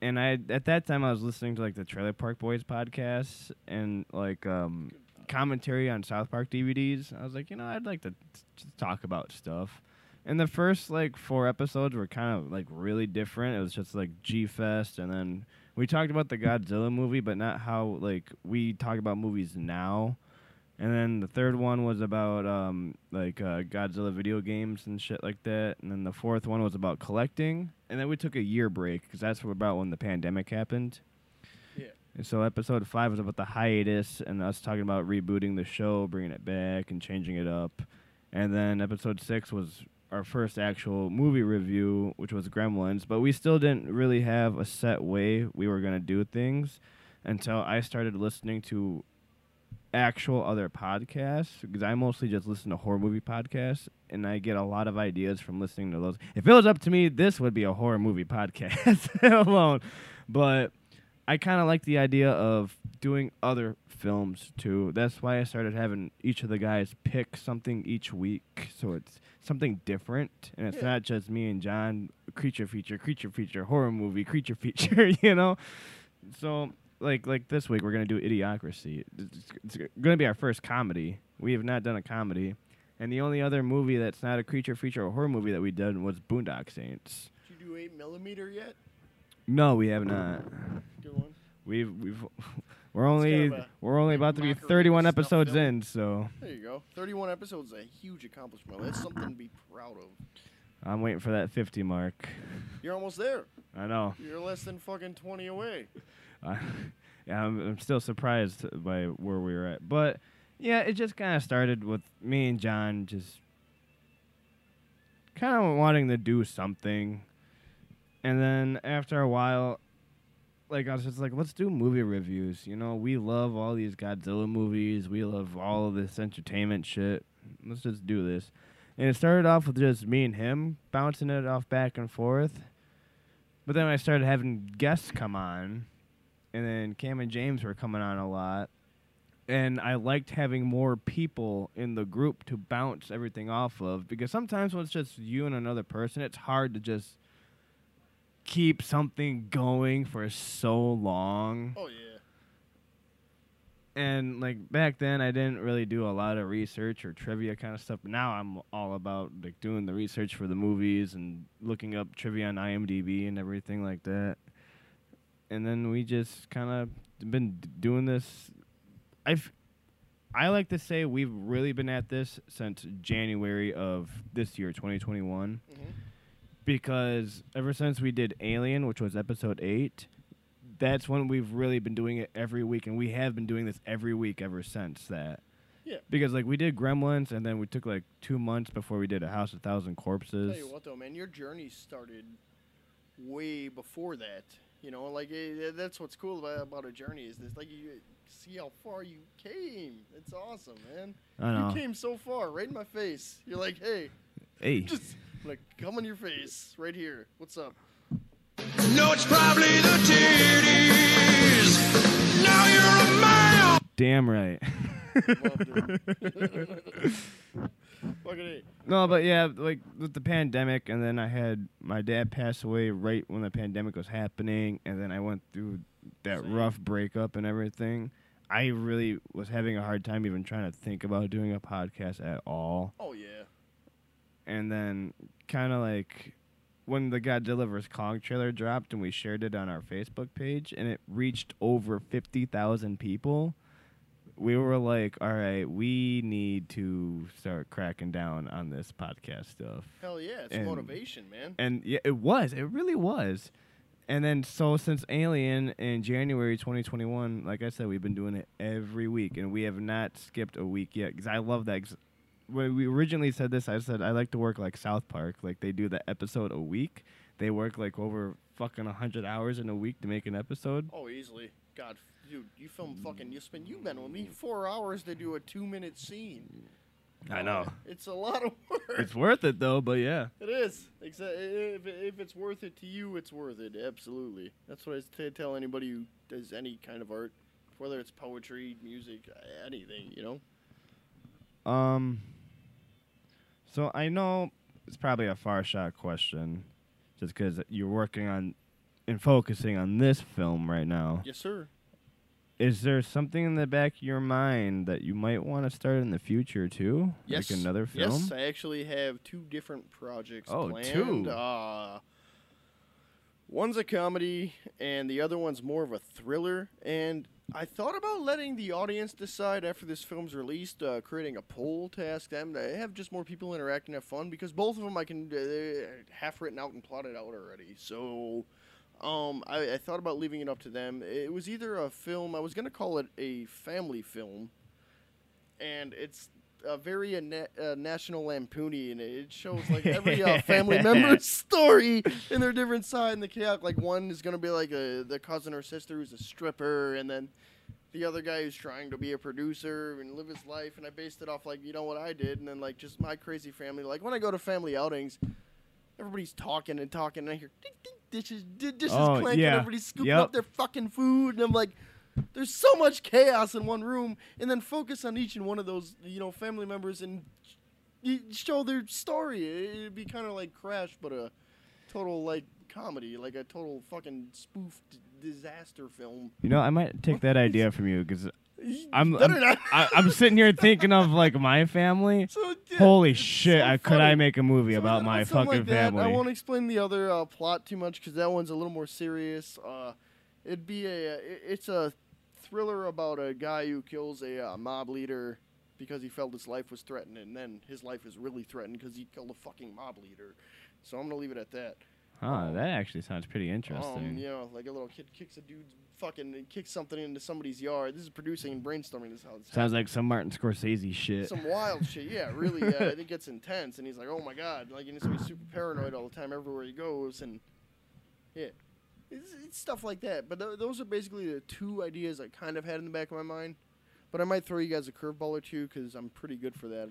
And I at that time I was listening to like the Trailer Park Boys podcast and like um, commentary on South Park DVDs. I was like, you know, I'd like to t- talk about stuff. And the first like four episodes were kind of like really different. It was just like G Fest, and then we talked about the Godzilla movie, but not how like we talk about movies now. And then the third one was about um, like uh, Godzilla video games and shit like that. And then the fourth one was about collecting. And then we took a year break because that's about when the pandemic happened. Yeah. And so episode five was about the hiatus and us talking about rebooting the show, bringing it back, and changing it up. And then episode six was our first actual movie review, which was Gremlins. But we still didn't really have a set way we were going to do things until I started listening to actual other podcasts because I mostly just listen to horror movie podcasts and I get a lot of ideas from listening to those. If it was up to me, this would be a horror movie podcast alone. But I kind of like the idea of doing other films too. That's why I started having each of the guys pick something each week, so it's something different, and it's Yeah. not just me and John creature feature, creature feature, horror movie, creature feature. You know, so like like this week we're gonna do Idiocracy. It's, it's gonna be our first comedy. We have not done a comedy, and the only other movie that's not a creature feature or horror movie that we did was Boondock Saints. Did you do eight millimeter yet? No, we have not. Good one. We've we've we're only kind of we're only about to be 31 episodes film. in, so There you go. 31 episodes is a huge accomplishment. That's something to be proud of. I'm waiting for that 50 mark. You're almost there. I know. You're less than fucking 20 away. Yeah, I'm, I'm still surprised by where we were at, but yeah, it just kind of started with me and John just kind of wanting to do something, and then after a while, like I was just like, let's do movie reviews. You know, we love all these Godzilla movies. We love all of this entertainment shit. Let's just do this. And it started off with just me and him bouncing it off back and forth. But then I started having guests come on, and then Cam and James were coming on a lot. And I liked having more people in the group to bounce everything off of because sometimes when it's just you and another person, it's hard to just keep something going for so long. Oh, yeah. And like back then, I didn't really do a lot of research or trivia kind of stuff. But now I'm all about like doing the research for the movies and looking up trivia on IMDb and everything like that. And then we just kind of been doing this. I've I like to say we've really been at this since January of this year, 2021 Mhm. because ever since we did Alien, which was episode eight, that's when we've really been doing it every week, and we have been doing this every week ever since that. Yeah. Because like we did Gremlins, and then we took like two months before we did A House of Thousand Corpses. Tell you what, though, man, your journey started way before that. You know, like eh, that's what's cool about, about a journey is this, like you see how far you came. It's awesome, man. I know. You came so far, right in my face. You're like, hey, Hey, just like come in your face, right here. What's up? No, it's probably the titties. Now you're a man. damn right. Loved it. No, but yeah, like with the pandemic, and then I had my dad pass away right when the pandemic was happening, and then I went through that Same. rough breakup and everything. I really was having a hard time even trying to think about doing a podcast at all. Oh yeah. And then, kind of like when the Godzilla vs. Kong trailer dropped, and we shared it on our Facebook page, and it reached over fifty thousand people. We were like, all right, we need to start cracking down on this podcast stuff. Hell yeah, it's And- motivation, man. And yeah, it was. It really was. And then so since Alien in January 2021, like I said, we've been doing it every week, and we have not skipped a week yet. Because I love that. when we originally said this, I said I like to work like South Park, like they do the episode a week. They work like over fucking hundred hours in a week to make an episode. Oh, easily. God, dude, you film fucking. You spend. You've been with me four hours to do a two-minute scene. I know. It's a lot of work. It's worth it though, but yeah. It is. Exa- If, if it's worth it to you, it's worth it. Absolutely. That's what I tell anybody who does any kind of art, whether it's poetry, music, anything. You know. Um. So I know it's probably a far shot question, just because you're working on and focusing on this film right now. Yes, sir. Is there something in the back of your mind that you might want to start in the future too? Yes. Like another film? Yes, I actually have two different projects Oh, planned. two. Uh, one's a comedy, and the other one's more of a thriller. And I thought about letting the audience decide after this film's released, uh, creating a poll to ask them to have just more people interact and have fun, because both of them I can uh, half written out and plotted out already. So. Um, I, I thought about leaving it up to them. It was either a film. I was gonna call it a family film, and it's a very uh, na- uh, National Lampoony, and it shows like every uh, family member's story in their different side in the chaos. Like one is gonna be like a, the cousin or sister who's a stripper, and then the other guy who's trying to be a producer and live his life, and I based it off like you know what I did, and then like just my crazy family. Like when I go to family outings, everybody's talking and talking, and I hear ding, ding, dishes, di- dishes Oh, clanking, yeah. everybody's scooping Yep. up their fucking food, and I'm like. There's so much chaos in one room, and then focus on each and one of those, you know, family members and show their story. It'd be kind of like Crash, but a total like comedy, like a total fucking spoof d- disaster film. You know, I might take that idea from you because I'm I'm, not. I, I'm sitting here thinking of like my family. So, yeah, Holy shit! so I, could I make a movie So, about my fucking like that. I won't explain the other uh, plot too much because that one's a little more serious. Uh, it'd be a it's a thriller about a guy who kills a uh, mob leader because he felt his life was threatened, and then his life is really threatened because he killed a fucking mob leader. So I'm gonna leave it at that. Huh, that actually sounds pretty Um, interesting. you know, like a little kid kicks a dude's fucking kick something into somebody's yard. This is producing and brainstorming. This how this Sounds like some Martin Scorsese shit. some wild shit. Yeah, really. Uh, it gets intense, and he's like, "Oh my god!" Like, he needs to be super paranoid all the time, everywhere he goes, and yeah, it's, it's stuff like that. But th- those are basically the two ideas I kind of had in the back of my mind. But I might throw you guys a curveball or two because I'm pretty good for that.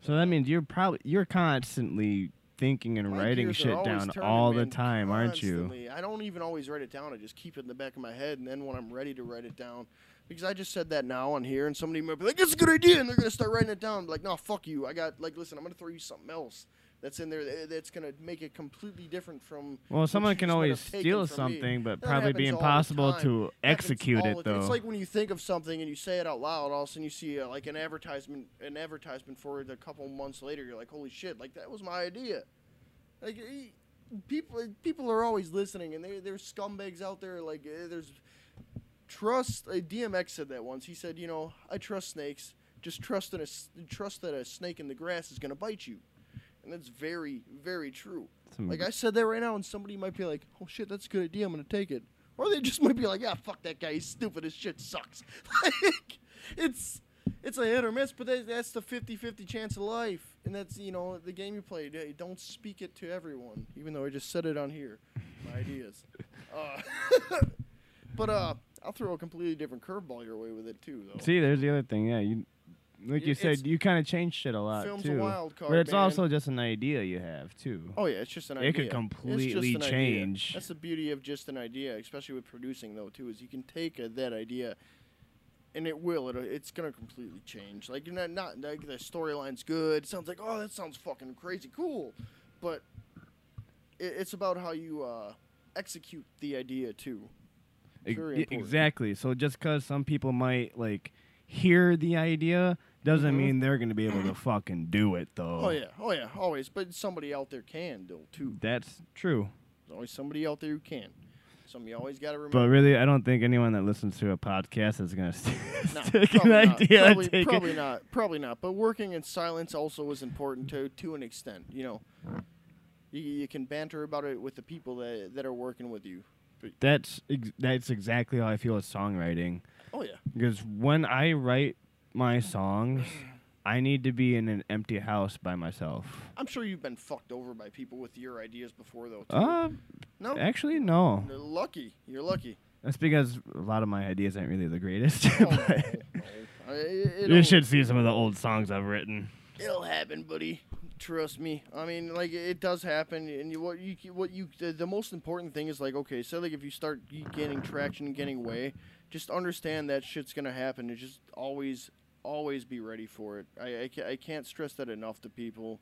So that means you're probably you're constantly thinking and My writing shit down all the time, aren't you? I don't even always write it down. I just keep it in the back of my head, and then when I'm ready to write it down, because I just said that now on here, and somebody might be like, "It's a good idea," and they're gonna start writing it down. I'm like, no, fuck you. I got like, listen, I'm gonna throw you something else that's in there that's gonna make it completely different from. Well, someone can always steal from me. something, but That probably be happens all the impossible to execute it though. It's like when you think of something and you say it out loud, all of a sudden you see uh, like an advertisement, an advertisement for it. A couple months later, you're like, "Holy shit! Like that was my idea." Like people, people are always listening, and they there's scumbags out there. Like eh, there's trust. Uh, DMX said that once. He said, "You know, I trust snakes. Just trust that a trust that a snake in the grass is gonna bite you." And that's very, very true. Some- Like I said that right now, and somebody might be like, "Oh shit, that's a good idea. I'm gonna take it," or they just might be like, "Yeah, fuck that guy. He's stupid as shit. Sucks." like it's it's a hit or miss, but that's the 50-50 chance of life, and that's you know the game you play. Don't speak it to everyone, even though I just said it on here. My ideas. Uh, but uh, I'll throw a completely different curveball your way with it too, though. See, there's the other thing. Yeah, you like you it's- said, you kind of change shit a lot film's a too. wild card, but it's man. also just an idea you have too. Oh yeah, it's just an idea. It could It's just completely an idea. change. That's the beauty of just an idea, especially with producing though too, is you can take a, that idea, and it will. It, it's gonna completely change. Like you're not not like the storyline's good. It sounds like oh that sounds fucking crazy cool, but it, it's about how you uh, execute the idea too. Very exactly. So just because some people might like hear the idea doesn't Mhm. mean they're gonna be able to fucking do it though. Oh yeah, oh yeah, always. But somebody out there can though too. That's true. There's always somebody out there who can. Some you always gotta remember. But really, I don't think anyone that listens to a podcast is gonna No, take an not. idea. Probably, take it. probably not. Probably not. But working in silence also is important to to an extent. You know, you, you can banter about it with the people that that are working with you. That's ex- that's exactly how I feel with songwriting. Oh yeah. Because when I write my songs, I need to be in an empty house by myself. I'm sure you've been fucked over by people with your ideas before though. Too. Uh, no. actually, no. You're lucky. You're lucky. That's because a lot of my ideas aren't really the greatest. Oh, no, but no. I- it- you should see some of the old songs I've written. It'll happen, buddy. Trust me. I mean, like it does happen, and you, what you what you the, the most important thing is like okay, so like if you start getting traction, and getting way, just understand that shit's gonna happen, It's just always always be ready for it. I I, ca- I can't stress that enough to people.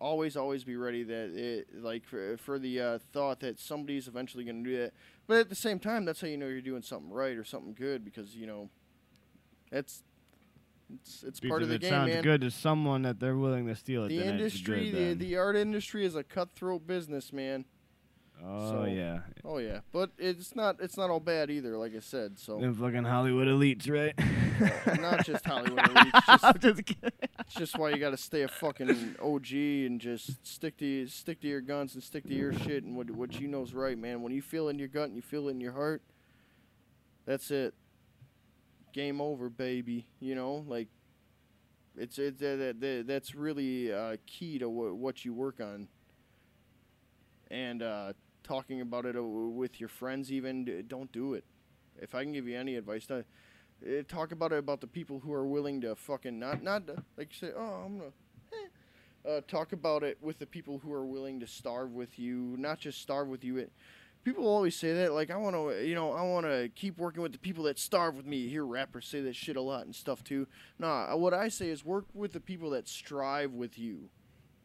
Always, always be ready that it like for, for the uh, thought that somebody's eventually gonna do that. But at the same time, that's how you know you're doing something right or something good because you know, that's it's it's part of the it game, sounds man good to someone that they're willing to steal it. the industry, the the art industry is a cutthroat business, man. Oh so- yeah, Oh yeah, but it's not it's not all bad either, like I said. So them fucking Hollywood elites, right? not just Hollywood elites, just, I'm just kidding. it's just why you got to stay a fucking OG and just stick to stick to your guns and stick to your shit and what what you know's right, man. When you feel it in your gut and you feel it in your heart, that's it. Game over, baby. You know, like it's it that, that, that that's really uh, key to what what you work on. And uh, talking about it uh, with your friends, even don't do it. if I can give you any advice, uh, eh, talk about it about the people who are willing to fucking not not uh, like say, oh, I'm gonna. eh." Uh, talk about it with the people who are willing to starve with you, not just starve with you. It, people always say that, like I want to, you know, I want to keep working with the people that starve with me. You hear rappers say that shit a lot and stuff too. Nah, what I say is work with the people that strive with you.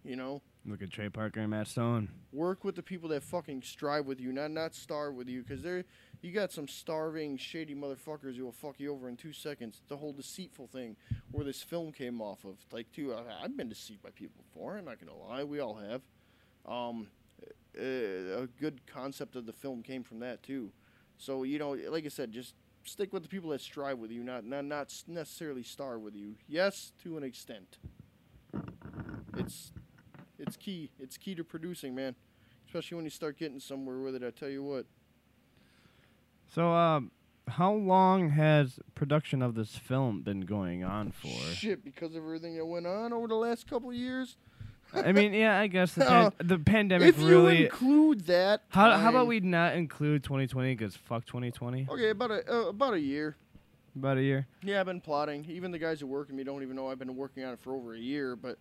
You know, Look at Trey Parker and Matt Stone. work with the people that fucking strive with you, not not starve with you, because they're you got some starving, shady motherfuckers who will fuck you over in two seconds. The whole deceitful thing, where this film came off of, like, too. I, I've been deceived by people before. I'm not gonna lie, we all have. Um, uh, a good concept of the film came from that too. So you know, like I said, just stick with the people that strive with you, not not not necessarily starve with you. Yes, to an extent. It's it's key. It's key to producing, man. Especially when you start getting somewhere with it. I tell you what. So, um, how long has production of this film been going on for? Shit, because of everything that went on over the last couple of years. I mean, yeah, I guess the, Uh, the pandemic If you include that, How, how about we not include 2020 because fuck 2020? Okay, about a uh, about a year. About a year. Yeah, I've been plotting. Even the guys who work with me don't even know I've been working on it for over a year. But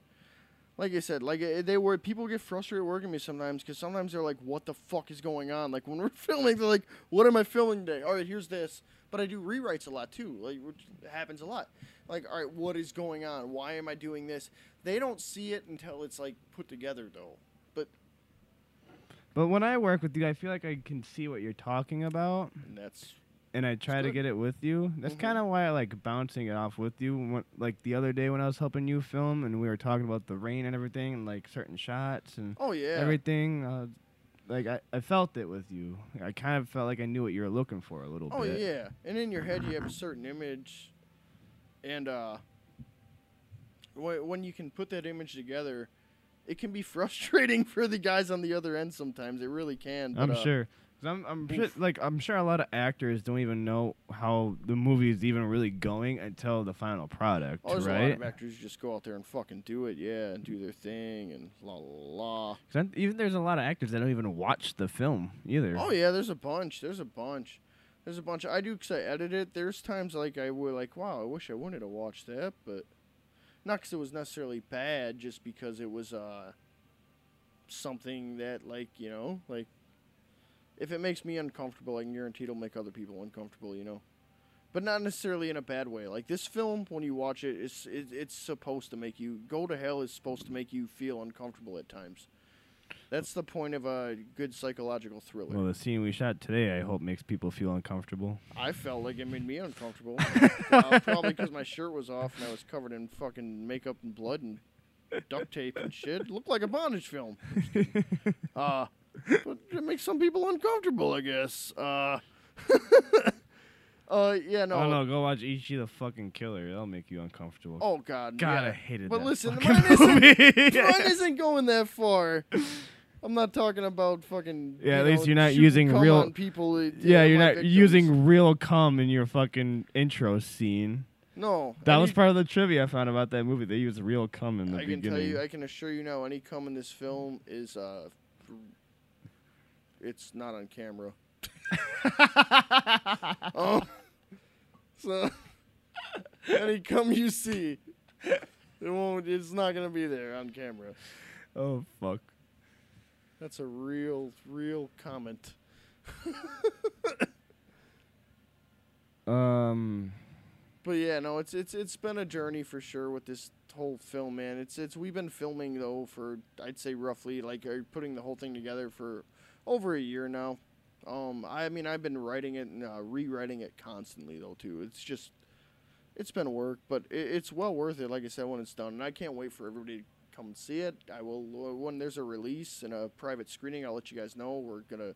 like I said, like uh, they were people get frustrated working with me sometimes because sometimes they're like, "What the fuck is going on?" Like when we're filming, they're like, "What am I filming today?" All right, here's this. But I do rewrites a lot too. Like which happens a lot. Like, all right, what is going on? Why am I doing this? They don't see it until it's like put together though. But But when I work with you, I feel like I can see what you're talking about, and that's and I try to get it with you. That's Mhm. kind of why I like bouncing it off with you. When, like the other day when I was helping you film, and we were talking about the rain and everything, and like certain shots and oh yeah. everything. Uh, like I, I felt it with you. I kind of felt like I knew what you were looking for a little Oh bit. Oh yeah, and in your head you have a certain image, and uh, when when you can put that image together, it can be frustrating for the guys on the other end. Sometimes it really can. But, I'm uh, sure. I'm, I'm sure, like I'm sure a lot of actors don't even know how the movie is even really going until the final product, Oh, there's a lot right? of actors just go out there and fucking do it, yeah, and do their thing and la la la. even there's a lot of actors that don't even watch the film either. Oh yeah, there's a bunch. There's a bunch. There's a bunch. I do because I edit it. There's times like I would like, wow, I wish I wouldn't have watched that, but not because it was necessarily bad, just because it was uh something that like you know like if it makes me uncomfortable, I can guarantee it'll make other people uncomfortable. You know. But not necessarily in a bad way. Like this film, when you watch it, it's it, it's supposed to make you go to hell. Is supposed to make you feel uncomfortable at times. That's the point of a good psychological thriller. Well, the scene we shot today, I hope makes people feel uncomfortable. I felt like it made me uncomfortable. uh, probably because my shirt was off and I was covered in fucking makeup and blood and duct tape and shit. It looked like a bondage film. uh, but it makes some people uncomfortable, I guess. Uh, uh, yeah, no. Oh no, go watch Ichi the fucking Killer. That'll make you uncomfortable. Oh God, God, yeah. I hated But that listen, fucking mine isn't, mine isn't going that far. I'm not talking about fucking. Yeah, you at least know, you're not using real- people. yeah, you're not victims. using real cum in your fucking intro scene. No, That was part of the trivia I found about that movie. They used real cum in the I can beginning. tell you, I can assure you now, any cum in this film is uh, it's not on camera. oh, so any cum you see, it won't. It's not gonna be there on camera. oh fuck. That's a real, real comment. Um. But yeah, no, it's it's it's been a journey for sure with this whole film, man. It's it's we've been filming though for I'd say roughly like putting the whole thing together for over a year now. Um, I mean I've been writing it and uh, rewriting it constantly though too. It's just it's been work, but it, it's well worth it. Like I said, when it's done, and I can't wait for everybody to come and see it. I will uh, when there's a release and a private screening. I'll let you guys know. We're gonna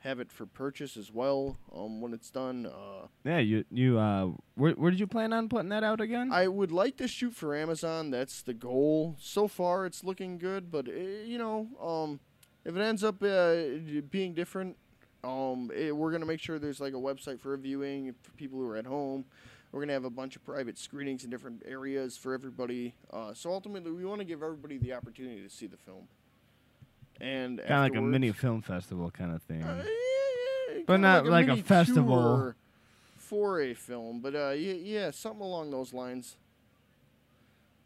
have it for purchase as well. Um, when it's done. Uh, Yeah, you you uh, where where did you plan on putting that out again? I would like to shoot for Amazon. That's the goal. So far, it's looking good, but uh, you know, um, if it ends up uh, being different, um, eh, we're gonna make sure there's like a website for reviewing for people who are at home. We're gonna have a bunch of private screenings in different areas for everybody. Uh, so ultimately, we want to give everybody the opportunity to see the film. And kind of like a mini film festival kind of thing. uh, yeah, yeah, But not like a mini festival. for a film, but uh, yeah, yeah, something along those lines.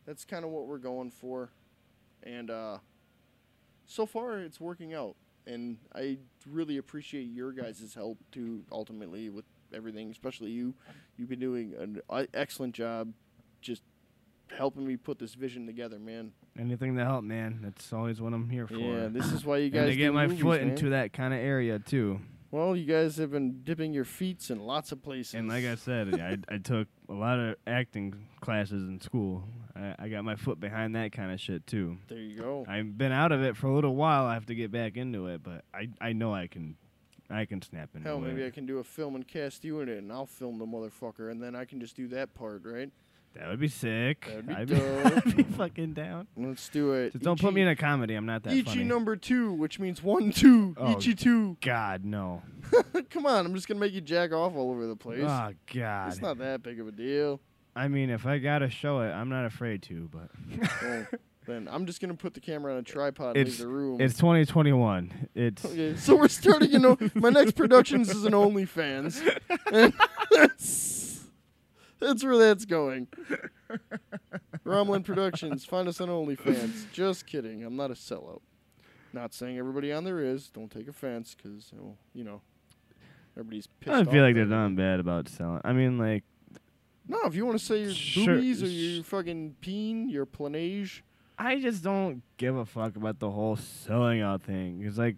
That's kind of what we're going for, and uh, so far it's working out. And I really appreciate your guys' help too. Ultimately, with everything, especially you, you've been doing an uh, excellent job, just helping me put this vision together, man. Anything to help, man. That's always what I'm here for. Yeah, this is why you guys and to get my movies, foot man. into that kind of area too. Well, you guys have been dipping your feet in lots of places. And like I said, I, I took a lot of acting classes in school. I, I got my foot behind that kind of shit too. there you go. I've been out of it for a little while. I have to get back into it, but I, I know I can, I can snap into it. Hell, maybe I can do a film and cast you in it, and I'll film the motherfucker, and then I can just do that part, right? That would be sick. That'd be I'd, dope. I'd be fucking down. Let's do it. Just don't put me in a comedy. I'm not that Ichi funny. number two, which means one, two. Oh, Ichi two. God, no. Come on, I'm just gonna make you jack off all over the place. Oh God. it's not that big of a deal. I mean, if I gotta show it, I'm not afraid to. But Well, then I'm just gonna put the camera on a tripod and leave it's the room. it's 2021. It's Okay, so we're starting. You know, my next productions is an OnlyFans. That's, that's where that's going. Romlund Productions. Find us on OnlyFans. Just kidding. I'm not a sellout. Not saying everybody on there is. Don't take offense, because you know, everybody's pissed. I don't feel like they're done bad about selling. I mean, like No, if you want to say your Sure, boobies or your fucking peen, your planage. I just don't give a fuck about the whole selling out thing. Cause like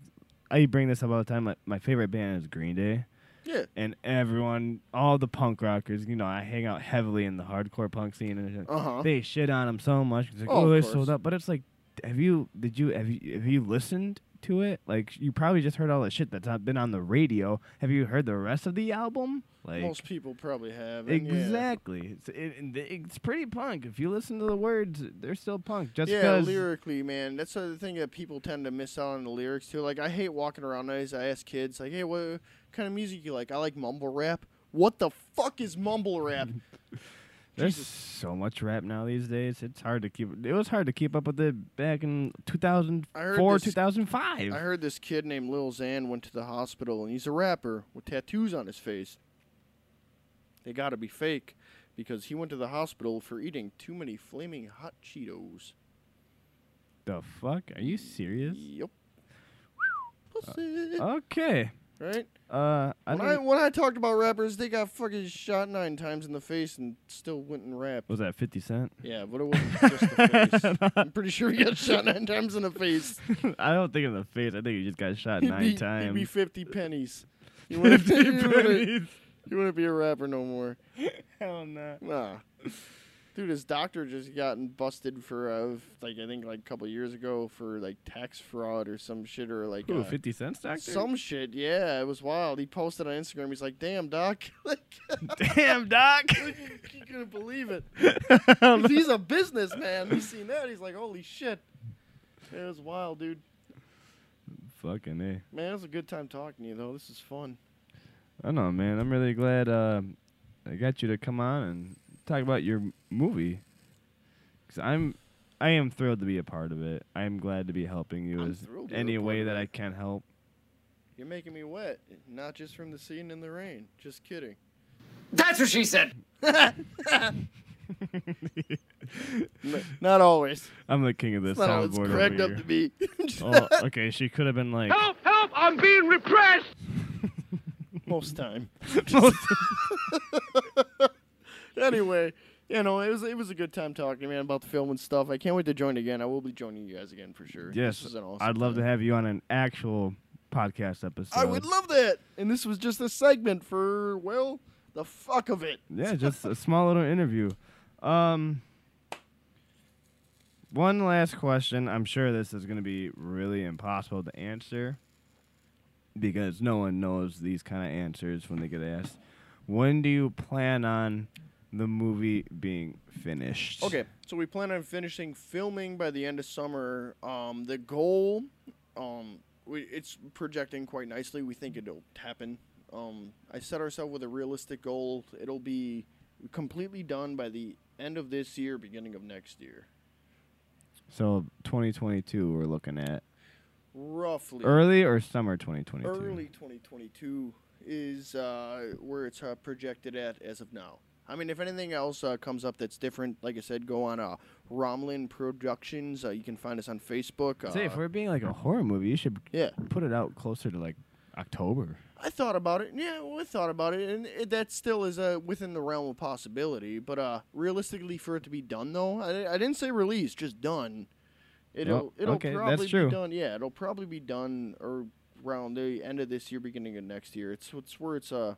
I bring this up all the time. Like my favorite band is Green Day. Yeah. and everyone, all the punk rockers, you know, I hang out heavily in the hardcore punk scene, and Uh huh. they shit on them so much. It's like, Oh, oh, they sold out, but it's like, have you, did you, have you, have you listened to it? Like, you probably just heard all the shit that's not been on the radio. Have you heard the rest of the album? Like, Most people probably have. and yeah. exactly. It's, it, it's pretty punk. If you listen to the words, they're still punk. Just yeah, lyrically, man, that's the thing that people tend to miss out on the lyrics too. Like, I hate walking around nowadays. I ask kids, like, "Hey, what kind of music you like?" I like mumble rap. What the fuck is mumble rap? There's Jesus. so much rap now these days. It's hard to keep. It was hard to keep up with it back in 2004, this- 2005. I heard this kid named Lil Xan went to the hospital, and he's a rapper with tattoos on his face. They got to be fake, because he went to the hospital for eating too many flaming hot Cheetos. the fuck? Are you serious? Yep. Uh, Pussy. Okay. Right? Uh, I When I, when I talked about rappers, they got fucking shot nine times in the face and still went and rapped. Was that 50 Cent? Yeah, but it wasn't just the face. I'm pretty sure he got shot nine times in the face. I don't think in the face. I think he just got shot He'd nine be, times. He'd be 50 pennies. You wouldn't, 50 pennies. you wouldn't be a rapper no more. Hell no. Nah. Dude, his doctor just gotten busted for, uh, like, I think, like, a couple years ago for, like, tax fraud or some shit or, like, Ooh, uh, 50 Cent's doctor? some shit. Yeah, it was wild. He posted on Instagram. He's like, damn, doc. like, Damn, Doc. you couldn't believe it. He's a businessman. He's seen that. He's like, holy shit. It was wild, dude. Fucking A. Man, it was a good time talking to you, though. This is fun. I know, man. I'm really glad uh, I got you to come on and talk about your movie. Cause I'm, I am thrilled to be a part of it. I am glad to be helping you I'm as thrilled you're a any way that. I can help. You're making me wet. Not just from the scene in the rain. Just kidding. That's what she said. Not always. I'm the king of this Not always soundboard cracked up to be. oh, okay. She could have been like, Help! Help! I'm being repressed! Most time. Anyway, you know, it was it was a good time talking, man, about the film and stuff. I can't wait to join again. I will be joining you guys again for sure. yes, This was an awesome I'd love time. to have you on an actual podcast episode. I would love that. And this was just a segment for well, the fuck of it. Yeah, just a small little interview. Um, one last question. I'm sure this is going to be really impossible to answer because no one knows these kind of answers when they get asked. When do you plan on the movie being finished? Okay, so we plan on finishing filming by the end of summer. Um, the goal, um, we, it's projecting quite nicely. We think it'll happen. Um, I set ourselves with a realistic goal. It'll be completely done by the end of this year, beginning of next year. So 2022, we're looking at. roughly Early or summer 2022? early 2022 is uh, where it's uh, projected at as of now. I mean, if anything else uh, comes up that's different, like I said, go on uh, Romlund Productions. Uh, you can find us on Facebook. Uh, Say, if we're being like a horror movie, you should yeah, put it out closer to like October. I thought about it. Yeah, well, I thought about it, and it, that still is uh, within the realm of possibility. But uh, realistically, for it to be done, though, I, I didn't say release, just done. It'll Oh, it'll okay, that's probably true. be done. Yeah, it'll probably be done or around the end of this year, beginning of next year. It's it's where it's uh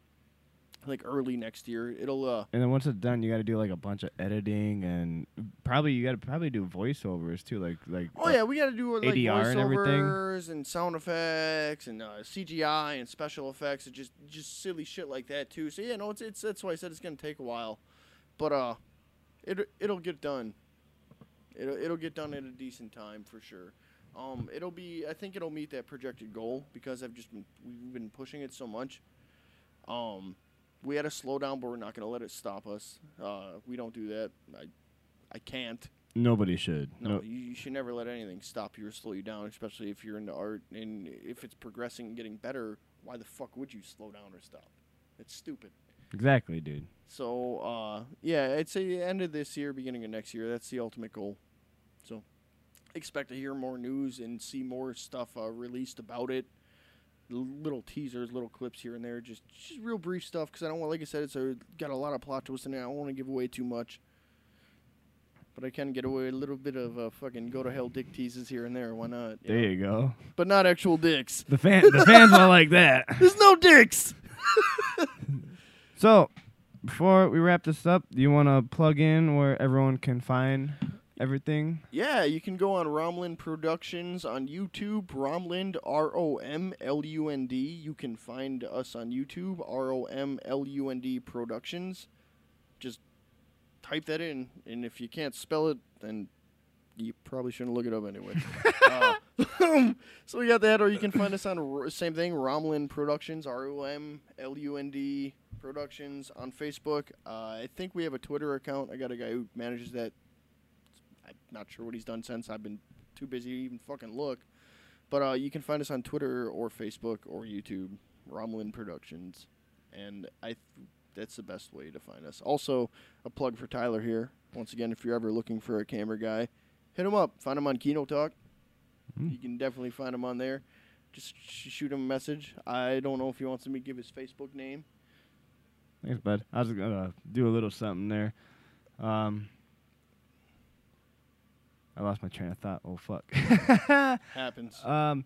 like early next year. It'll uh And then once it's done, you got to do like a bunch of editing and probably you got to probably do voiceovers too, like like. Oh yeah, we got to do like ADR and everything. and sound effects and uh, CGI and special effects and just just silly shit like that too. So yeah, no, it's it's that's why I said it's gonna take a while, but uh, it it'll get done. It'll it'll get done at a decent time for sure. Um, it'll be I think it'll meet that projected goal because I've just been we've been pushing it so much. Um, we had to slow down, but we're not gonna let it stop us. Uh, we don't do that. I I can't. Nobody should. No, you, you should never let anything stop you or slow you down, especially if you're into art and if it's progressing and getting better. Why the fuck would you slow down or stop? It's stupid. Exactly, dude. So, uh, yeah, I'd say end of this year, beginning of next year. That's the ultimate goal. So, expect to hear more news and see more stuff uh, released about it. Little teasers, little clips here and there, just just real brief stuff. Because I don't want, like I said, it's a, got a lot of plot twists in it. I don't want to give away too much. But I can get away a little bit of uh, fucking go to hell dick teases here and there. Why not? There know? you go. But not actual dicks. The fan, the fans will like that. There's no dicks. So, before we wrap this up, do you want to plug in where everyone can find everything? Yeah, you can go on Romlund Productions on YouTube. Romlund, R O M L U N D. You can find us on YouTube, R O M L U N D Productions. Just type that in, and if you can't spell it, then you probably shouldn't look it up anyway. uh, so we got that, or you can find us on R- same thing, Romlund Productions, R O M L U N D Productions on Facebook. Uh, I think we have a Twitter account. I got a guy who manages that I'm not sure what he's done since. I've been too busy to even fucking look. But uh, you can find us on Twitter or Facebook or YouTube, Romlund Productions, and I th- that's the best way to find us. Also, a plug for Tyler here. Once again, if you're ever looking for a camera guy, hit him up. Find him on Keno Talk. You can definitely find him on there. Just sh- shoot him a message. I don't know if he wants me to give his Facebook name. Thanks, bud. I was gonna do a little something there. Um, I lost my train of thought. Oh fuck. Happens. um,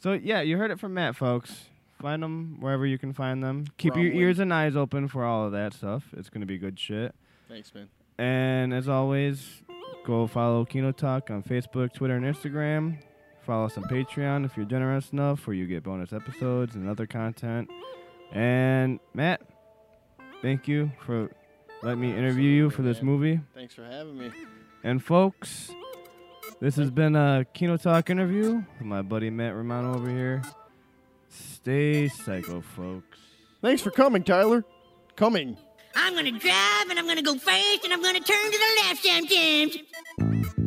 so yeah, you heard it from Matt, folks. Find them wherever you can find them. Keep your Rumbling. ears and eyes open for all of that stuff. It's gonna be good shit. Thanks, man. And as always, go follow Keno Talk on Facebook, Twitter, and Instagram. Follow us on Patreon if you're generous enough, where you get bonus episodes and other content. And Matt, thank you for letting me interview you for this man. movie. Thanks for having me. And folks, this has been a Keno Talk interview with my buddy Matt Romano over here. Stay psycho, folks. Thanks for coming, Tyler. Coming. I'm gonna drive and I'm gonna go fast and I'm gonna turn to the left sometimes.